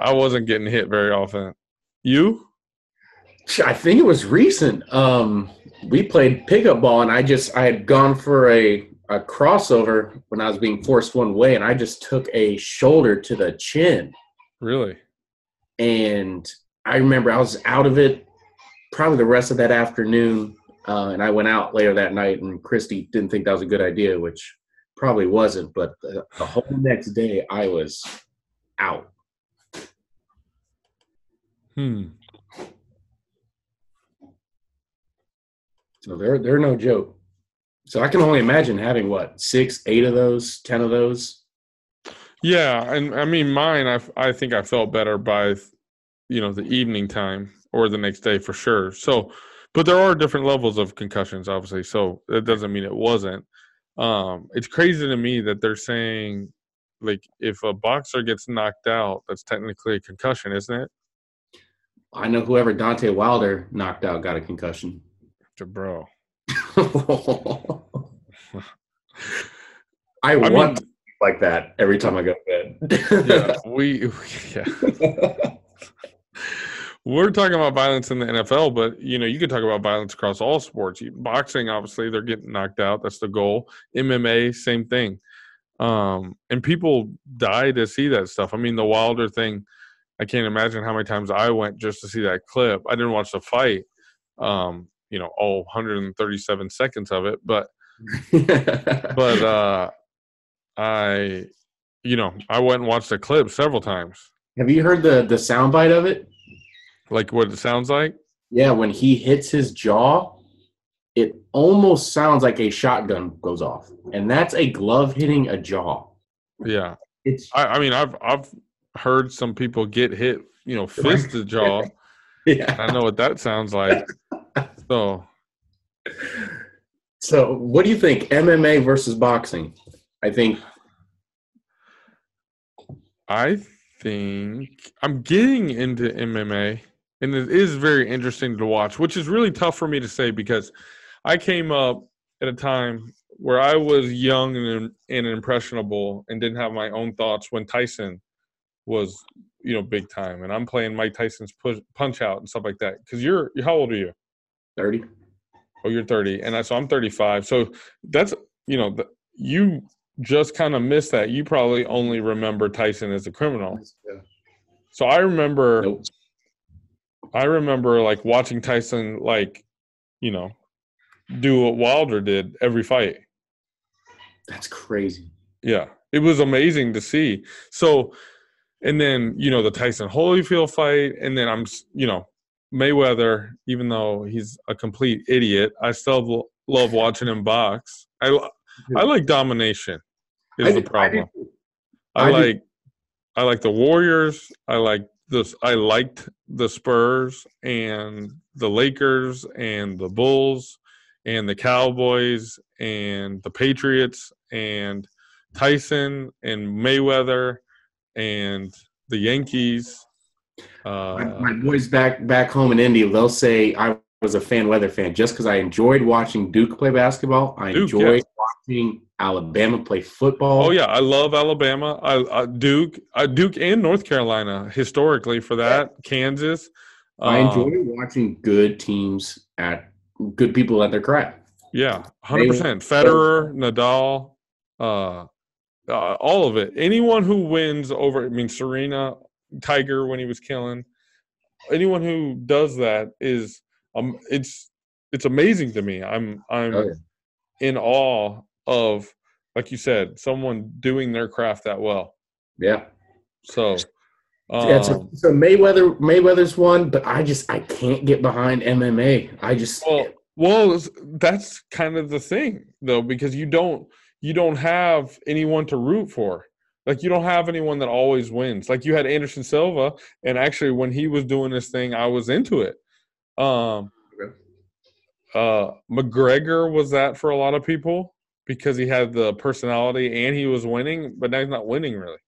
I wasn't getting hit very often. You?
I think it was recent. Um, we played pickup ball, and I just I had gone for a a crossover when I was being forced one way, and I just took a shoulder to the chin,
Really?
and I remember I was out of it probably the rest of that afternoon, uh, and I went out later that night, and Christy didn't think that was a good idea, which probably wasn't. But the, the whole next day, I was out.
Hmm.
So they're they're no joke. So I can only imagine having what six, eight of those, ten of those.
Yeah, and I mean mine. I I think I felt better by, you know, the evening time or the next day for sure. So, but there are different levels of concussions, obviously. So that doesn't mean it wasn't. Um, it's crazy to me that they're saying, like, if a boxer gets knocked out, that's technically a concussion, isn't it?
I know whoever Deontay Wilder knocked out got a concussion.
Bro,
I,
I
want
mean,
like that every time I go to bed.
yeah, we, yeah. We're talking about violence in the NFL, but you know, you could talk about violence across all sports. Boxing, obviously, they're getting knocked out. That's the goal. MMA, same thing. Um, and people die to see that stuff. I mean, the Wilder thing. I can't imagine how many times I went just to see that clip. I didn't watch the fight. Um, you know, all 137 seconds of it, but but uh, I, you know, I went and watched the clip several times.
Have you heard the the soundbite of it?
Like what it sounds like.
Yeah, when he hits his jaw, it almost sounds like a shotgun goes off, and that's a glove hitting a jaw.
Yeah.
It's
I, I mean, I've I've heard some people get hit, you know, fist to jaw.
yeah.
I know what that sounds like. So
So, what do you think? MMA versus boxing? I think
I think I'm getting into MMA, and it is very interesting to watch, which is really tough for me to say because I came up at a time where I was young and, and impressionable and didn't have my own thoughts when Tyson was, you know, big time, and I'm playing Mike Tyson's push, punch out and stuff like that. Because you're, how old are you?
Thirty.
Oh, you're 30, and I, so I'm 35. So that's you know the, you just kind of missed that. You probably only remember Tyson as a criminal. Yeah. So I remember,
Nope.
I remember like watching Tyson like, you know, do what Wilder did every fight.
That's crazy.
Yeah, it was amazing to see. So, and then you know the Tyson Holyfield fight, and then I'm you know Mayweather, even though he's a complete idiot, I still love watching him box. I I like domination. Is
I
the
do-
problem? I,
I do-
like I like the Warriors. I like this. I liked the Spurs and the Lakers and the Bulls and the Cowboys and the Patriots and Tyson and Mayweather and the Yankees. Uh,
my, my boys back back home in Indy, they'll say I was a fan weather fan just because I enjoyed watching Duke play basketball. I
Duke,
enjoyed watching Alabama play football.
Oh yeah, I love Alabama. I, I Duke, I, Duke and North Carolina historically for that. Kansas.
I
Um,
enjoy watching good teams at good people at their craft.
Yeah, hundred percent. Federer, Nadal, uh, uh, all of it. Anyone who wins over, I mean, Serena, Tiger when he was killing. Anyone who does that is, um, it's it's amazing to me. I'm I'm
Oh, yeah.
in awe of, like you said, someone doing their craft that well.
Yeah.
So, um,
yeah, so, so Mayweather Mayweather's one, but I just I can't get behind MMA. I just
Well, well, that's kind of the thing, though, because you don't you don't have anyone to root for. Like you don't have anyone that always wins. Like you had Anderson Silva, and actually, when he was doing this thing, I was into it. Um,
Okay.
uh, McGregor was that for a lot of people because he had the personality and he was winning, but now he's not winning really.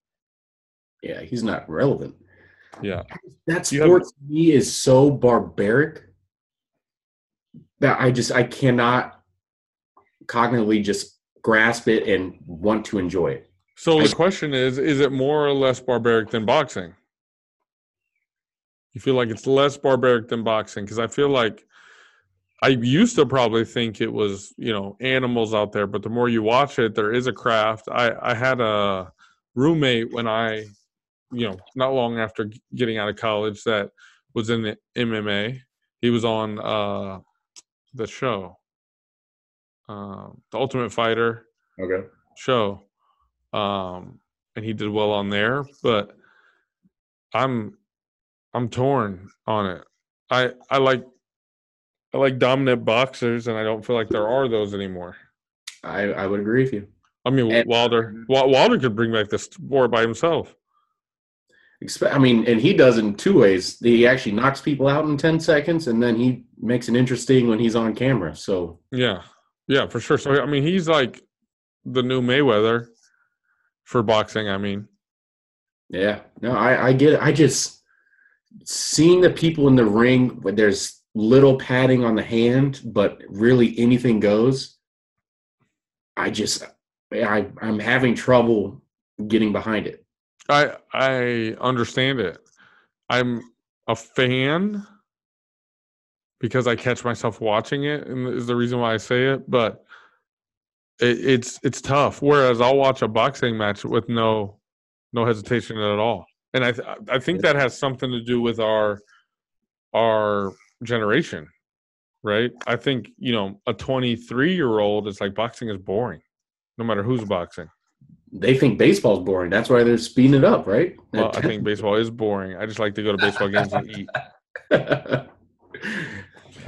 yeah, he's not relevant.
Yeah,
That
You have-
sport to me is so barbaric that I just I cannot cognitively just grasp it and want to enjoy it.
So the question is: Is it more or less barbaric than boxing? You feel like it's less barbaric than boxing because I feel like I used to probably think it was you know animals out there, but the more you watch it, there is a craft. I I had a roommate when I you know not long after getting out of college that was in the MMA. He was on uh the show, uh, the Ultimate Fighter
Okay.
show um and he did well on there but i'm i'm torn on it i i like i like dominant boxers and i don't feel like there are those anymore
I, I would agree with you.
i mean
And-
wilder wilder could bring back this sport by himself
I mean, and he does it in two ways. He actually knocks people out in 10 seconds, and then he makes it interesting when he's on camera. So,
yeah yeah for sure so i mean he's like the new mayweather for boxing i mean
yeah, no, I, I get it. I just seeing the people in the ring where there's little padding on the hand, but really anything goes. I just, I, I'm having trouble getting behind it.
I I understand it. I'm a fan because I catch myself watching it, and is the reason why I say it. But it, it's it's tough. Whereas I'll watch a boxing match with no no hesitation at all, and I th- I think that has something to do with our our generation, right? I think you know a 23 year old is like boxing is boring, no matter who's boxing.
They think baseball's boring. That's why they're speeding it up, right?
Well, I think baseball is boring. I just like to go to baseball games and eat.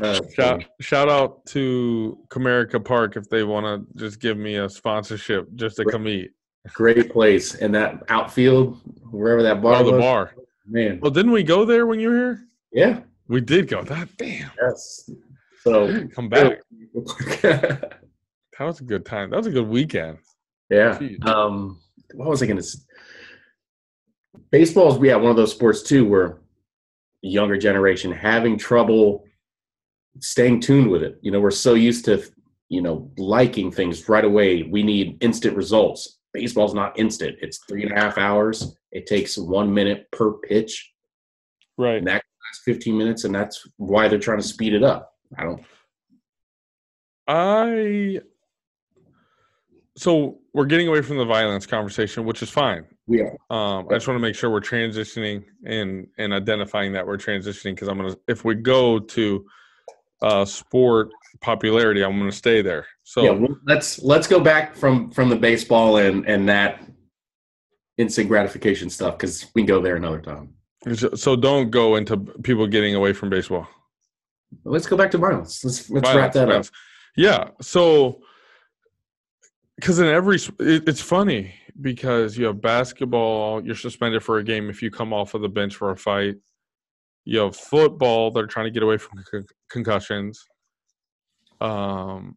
Uh,
Shout, shout out to Comerica Park if they want to just give me a sponsorship just to come eat.
great place. And that outfield, wherever that bar
Oh, the
was,
bar.
man.
Well, didn't we go there when you were here?
Yeah.
We did go. That damn.
Yes. So
Come back. That was a good time. That was a good weekend.
yeah.
Jeez.
Um, what was I going to say? Baseball is yeah one of those sports too where younger generation having trouble staying tuned with it. You know, we're so used to you know liking things right away. We need instant results. Baseball's not instant. It's three and a half hours. It takes one minute per pitch.
Right.
And that lasts 15 minutes, and that's why they're trying to speed it up. I don't.
I. So we're getting away from the violence conversation, which is fine.
We are.
Um, I just want to make sure we're transitioning and and identifying that we're transitioning because I'm gonna if we go to uh, sport popularity, I'm gonna stay there. So
yeah, let's let's go back from from the baseball and and that instant gratification stuff because we can go there another time.
so don't go into people getting away from baseball.
Let's go back to violence. Let's let's
Violence,
wrap that
violence. Yeah. So, because in every, it, it's funny because you have basketball, you're suspended for a game if you come off of the bench for a fight. You have football, they're trying to get away from con- concussions. Um,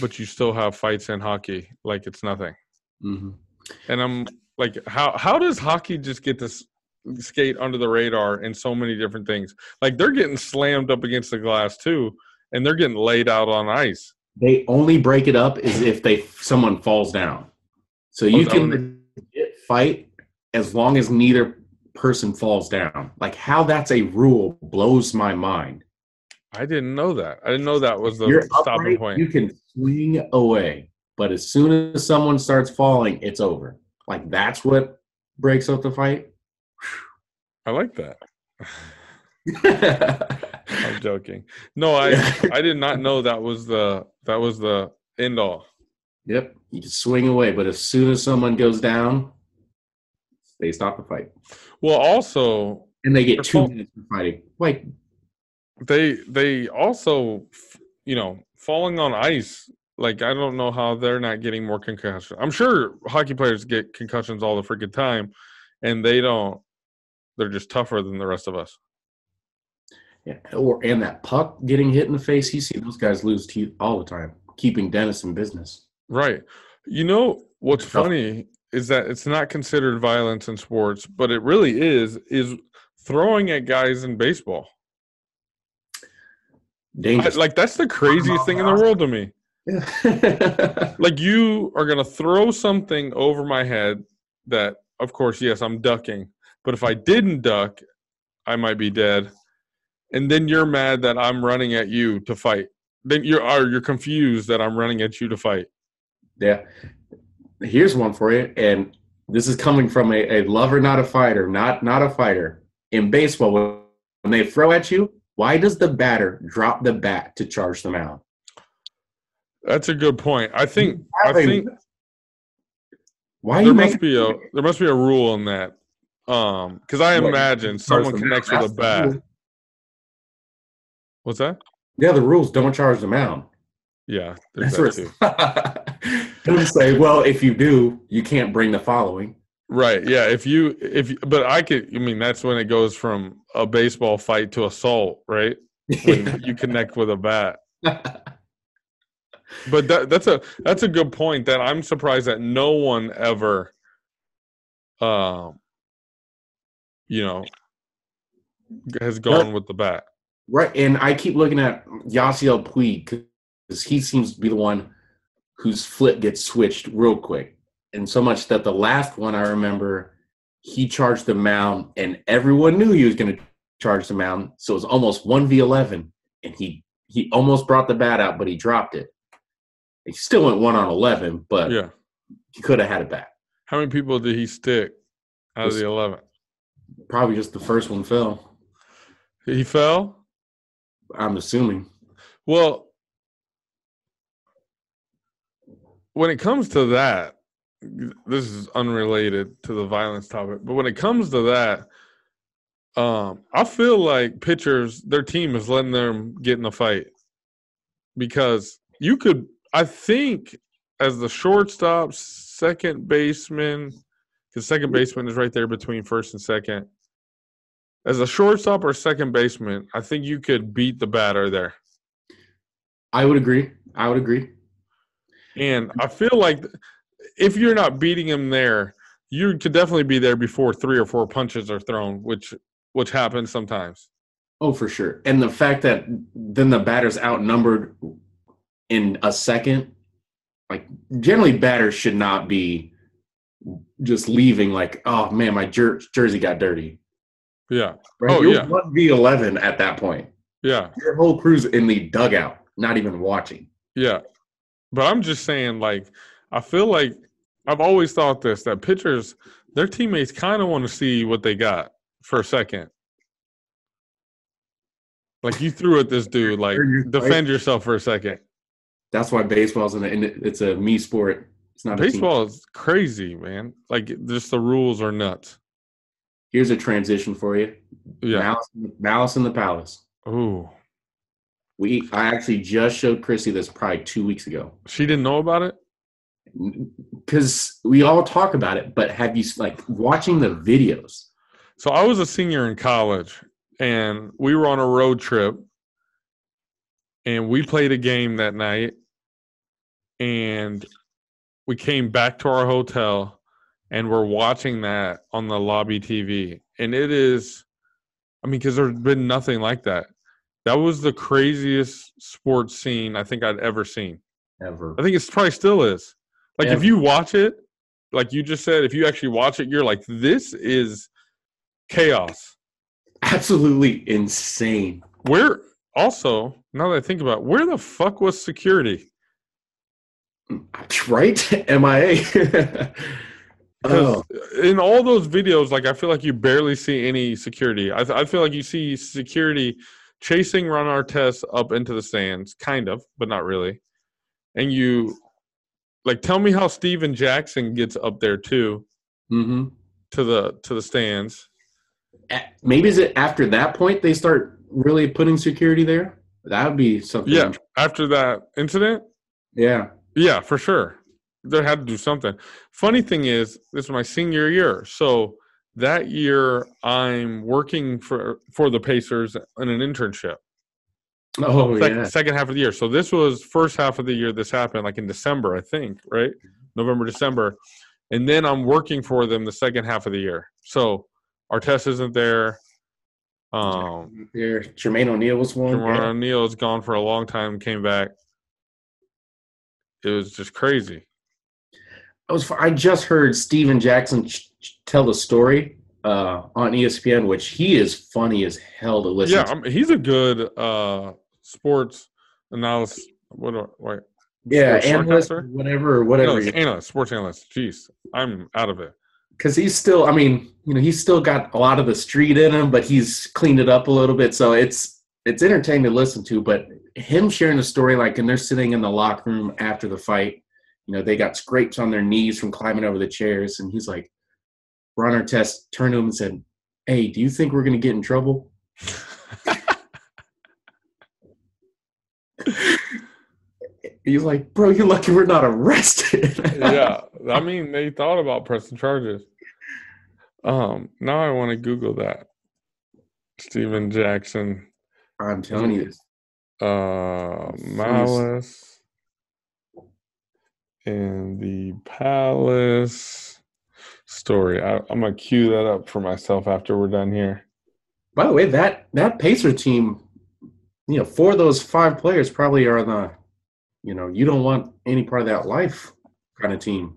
but you still have fights in hockey like it's nothing.
hmm
And I'm like, how how does hockey just get this skate under the radar in so many different things? Like they're getting slammed up against the glass too, and they're getting laid out on ice.
They only break it up is if they someone falls down. So you
Oh,
can fight as long as neither person falls down. Like how that's a rule blows my mind.
I didn't know that. I didn't know that was the
You're
stopping
upright,
point.
you can swing away, but as soon as someone starts falling, it's over. Like that's what breaks up the fight.
I like that. I'm joking. No, I I did not know that was the that was the end all.
Yep, you can swing away, but as soon as someone goes down, they stop the fight,
Well, also
and they get two minutes for fighting. Like,
they they also you know falling on ice. Like I don't know how they're not getting more concussion. I'm sure hockey players get concussions all the freaking time, and they don't. They're just tougher than the rest of us.
yeah, or and that puck getting hit in the face. You see those guys lose teeth all the time, keeping Dennis in business.
Right. You know what's funny is that it's not considered violence in sports, but it really is is throwing at guys in baseball. I, like that's the craziest thing in the world to me. Like you are going to throw something over my head that of course yes, I'm ducking, but if I didn't duck, I might be dead. And then you're mad that I'm running at you to fight. Then you're or you're confused that I'm running at you to fight.
Yeah. Here's one for you, and this is coming from a, a lover, not a fighter, not not a fighter. In baseball, when they throw at you, why does the batter drop the bat to charge the mound?
That's a good point. I think I think
Why
there must be a there must be a rule in that um because i imagine someone connects with a
the
bat what's that
Yeah, the rules don't charge the mound.
yeah there's
That's
that too
Don't say, well, if you do, you can't bring the following.
right yeah if you if you, but i could i mean that's when it goes from a baseball fight to assault right? When you connect with a bat. But that, that's a that's a good point that i'm surprised that no one ever um you know has gone with the bat.
Right, and I keep looking at Yasiel Puig because he seems to be the one whose flip gets switched real quick, and so much that the last one I remember, he charged the mound, and everyone knew he was going to charge the mound, so it was almost one v eleven, and he he almost brought the bat out, but he dropped it. He still went one on eleven, but
yeah
he could have had it back.
how many people did he stick out of the 11
Probably just the first one fell.
he fell
I'm assuming.
Well, when it comes to that, this is unrelated to the violence topic, but when it comes to that, um, I feel like pitchers, their team is letting them get in the fight because you could, I think, as the shortstop, second baseman, because second baseman is right there between first and second. As a shortstop or second baseman, I think you could beat the batter there.
I would agree. I would agree.
And I feel like if you're not beating him there, you could definitely be there before three or four punches are thrown, which which happens sometimes.
Oh, for sure. And the fact that then the batter's outnumbered in a second, like generally batters should not be just leaving like, oh man, my jer- jersey got dirty.
Yeah,
Right?
Oh,
You're
yeah.
one v eleven at that point.
yeah,
Your whole crew's in the dugout, not even watching.
yeah. But I'm just saying, like, I feel like I've always thought this that pitchers, their teammates kind of want to see what they got for a second. Like you threw at this dude, like defend yourself for a second.
That's why baseball's in a, it's a me sport. It's not.
Baseball is crazy, man. Like just the rules are nuts.
Here's a transition for you.
Yeah.
Malice, Malice in the Palace.
Ooh.
We I actually just showed Chrissy this probably two weeks ago
She didn't know about it.
because we all talk about it. But have you like watching the videos?
So I was a senior in college, and we were on a road trip, and we played a game that night, and we came back to our hotel, and we're watching that on the lobby TV, and it is, I mean, because there's been nothing like that. That was the craziest sports scene I think I'd ever seen.
Ever?
I think it's probably still is. Like if you watch it, like you just said, if you actually watch it, you're like, this is chaos.
Absolutely insane.
Where also, now that I think about it, where the fuck was security?
Mm, right? MIA. Oh,
in all those videos, like I feel like you barely see any security. I, th- I feel like you see security chasing Ron Artest up into the stands, kind of, but not really. And you, like, tell me how Stephen Jackson gets up there too
hmm
to the to the stands.
maybe is it after that point they start really putting security there? That would be something.
Yeah, after that incident,
Yeah.
Yeah, for sure. They had to do something. Funny thing is, this is my senior year. So that year I'm working for for the Pacers in an internship.
Oh
Sec-
yeah.
Second half of the year. So this was first half of the year this happened, like in December, I think, right? November, December. And then I'm working for them the second half of the year. So Artest isn't there. Um
There, Jermaine O'Neal was one.
Jamal
Yeah.
O'Neal is gone for a long time, came back. It was just crazy.
I was. I just heard Stephen Jackson tell the story uh, on ESPN, which he is funny as hell to listen.
Yeah,
to.
I mean, he's a good uh, sports analyst. What? do- Wait,
yeah, analyst, whatever, or whatever.
Analyst, analyst, sports analyst. Jeez, I'm out of it.
Because he's still. I mean, you know, he's still got a lot of the street in him, but he's cleaned it up a little bit. So it's it's entertaining to listen to. But him sharing the story, like, and they're sitting in the locker room after the fight. You know, they got scrapes on their knees from climbing over the chairs, and he's like, Ron Artest turned to him and said, "Hey, do you think we're going to get in trouble?" He's like, "Bro, you're lucky we're not arrested."
yeah, I mean, they thought about pressing charges. Um, now I want to Google that. Stephen Jackson,
I'm telling you
uh, Malice in the Palace story. I, I'm gonna cue that up for myself after we're done here.
By the way, that that Pacer team, you know, four of those five players probably are the, you know, you don't want any part of that life kind of team.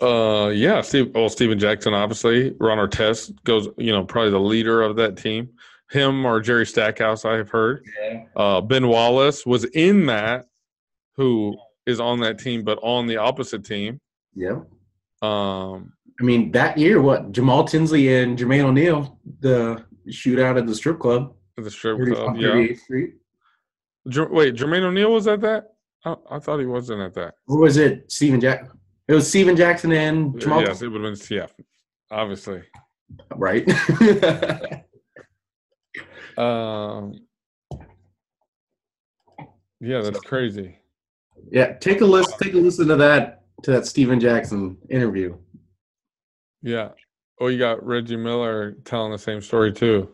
Uh, yeah, Steve. Well, Stephen Jackson, obviously. Ron Artest goes. You know, probably the leader of that team. Him or Jerry Stackhouse, I have heard.
Yeah.
Uh, ben Wallace was in that, who is on that team, but on the opposite team.
Yeah.
Um,
I mean, that year, what Jamal Tinsley and Jermaine O'Neal, the shootout at the strip club,
the strip club. Yeah.
38th Street.
Jer- wait, Jermaine O'Neal was at that? I, I thought he wasn't at that.
Or was it Steven Jack? It was Stephen Jackson and Jamal,
Yes, it would have been. Yeah, obviously.
right?
Um, yeah, that's crazy.
yeah, take a listen. Take a listen to that to that Stephen Jackson interview.
Yeah. Oh, you got Reggie Miller telling the same story too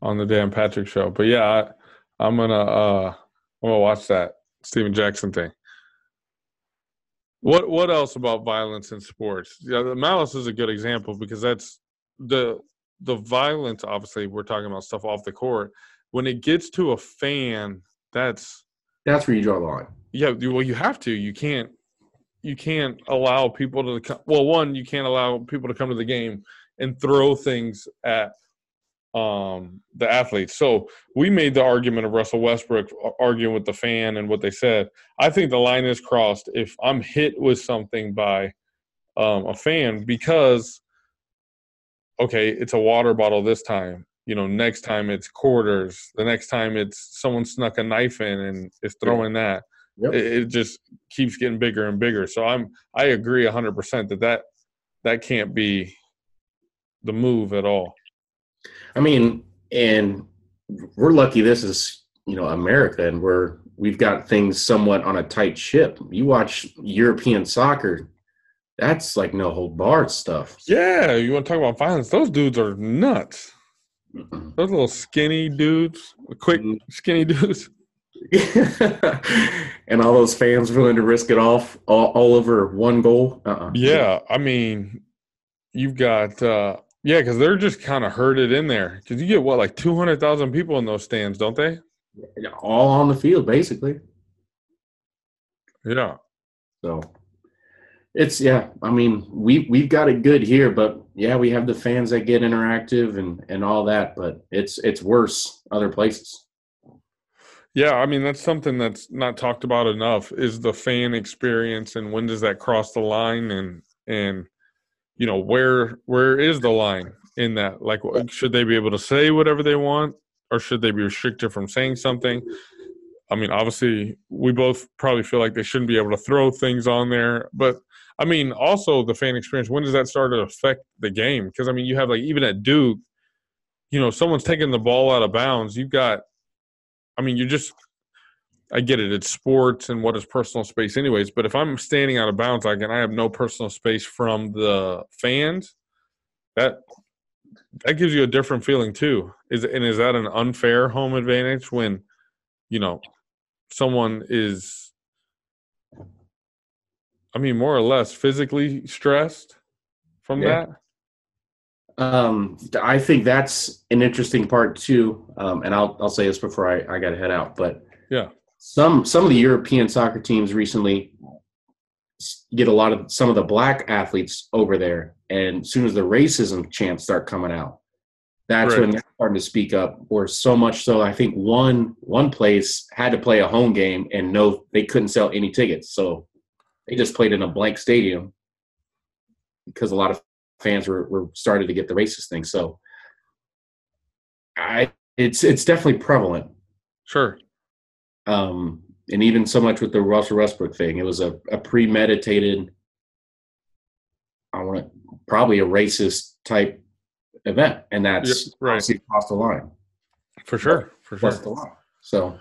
on the Dan Patrick show. But yeah, I, I'm gonna uh I'm gonna watch that Stephen Jackson thing. What what else about violence in sports? Yeah, the malice is a good example because that's the the violence. Obviously, we're talking about stuff off the court. When it gets to a fan, that's
That's where you draw the line.
yeah. Well, you have to. You can't. You can't allow people to. co- Well, one, you can't allow people to come to the game and throw things at um, the athletes. So we made the argument of Russell Westbrook arguing with the fan and what they said. I think the line is crossed if I'm hit with something by um, a fan because, okay, it's a water bottle this time. You know, next time it's quarters. The next time it's someone snuck a knife in and is throwing that.
Yep.
It, it just keeps getting bigger and bigger. So I'm I agree 100% that that that can't be the move at all.
I mean, and we're lucky this is you know America, and we're we've got things somewhat on a tight ship. You watch European soccer, that's like no hold barred stuff.
Yeah, you want to talk about violence? Those dudes are nuts. Those little skinny dudes, quick skinny dudes.
and all those fans willing to risk it off all, all over one goal. Uh-uh.
Yeah, I mean, you've got uh yeah, because they're just kind of herded in there. Because you get what like two hundred thousand people in those stands, don't they?
all on the field basically.
Yeah,
So it's yeah. I mean, we we've got it good here, but yeah, we have the fans that get interactive and and all that. But it's it's worse other places.
Yeah. I mean, that's something that's not talked about enough is the fan experience and when does that cross the line and and you know where where is the line in that? Like, should they be able to say whatever they want, or should they be restricted from saying something? I mean, obviously, we both probably feel like they shouldn't be able to throw things on there. But I mean, also the fan experience. When does that start to affect the game? Because I mean, you have like even at Duke, you know, someone's taking the ball out of bounds. You've got, I mean, you just. I get it. It's sports and what is personal space, anyways. But if I'm standing out of bounds, like, and I have no personal space from the fans, that that gives you a different feeling too. Is and is that an unfair home advantage when, you know, someone is, I mean, more or less physically stressed from
Yeah.
that?
Um, I think that's an interesting part too. Um, and I'll I'll say this before I, I got to head out, but
Yeah.
some some of the European soccer teams recently get a lot of some of the black athletes over there, and as soon as the racism chants start coming out, that's
Right.
when they're starting to speak up. Or so much so, I think one one place had to play a home game, and no, they couldn't sell any tickets, so they just played in a blank stadium because a lot of fans were, were started to get the racist thing. So I it's it's definitely prevalent.
Sure.
Um, and even so much with the Russell Westbrook thing, it was a, a premeditated, I want to probably a racist type event, and that's
Yeah, right.
obviously crossed the line.
For sure. For sure.
The line. So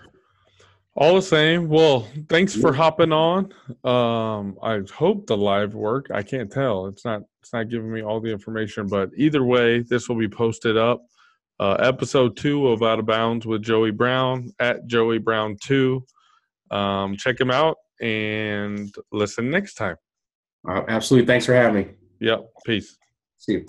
All the same. Well, thanks for hopping on. Um, I hope the live work. I can't tell. It's not. It's not giving me all the information. But either way, this will be posted up. Uh, episode two of Out of Bounds with Joey Brown at Joey Brown two. Um, check him out and listen next time.
uh, absolutely, thanks for having me.
Yep. Peace.
See you.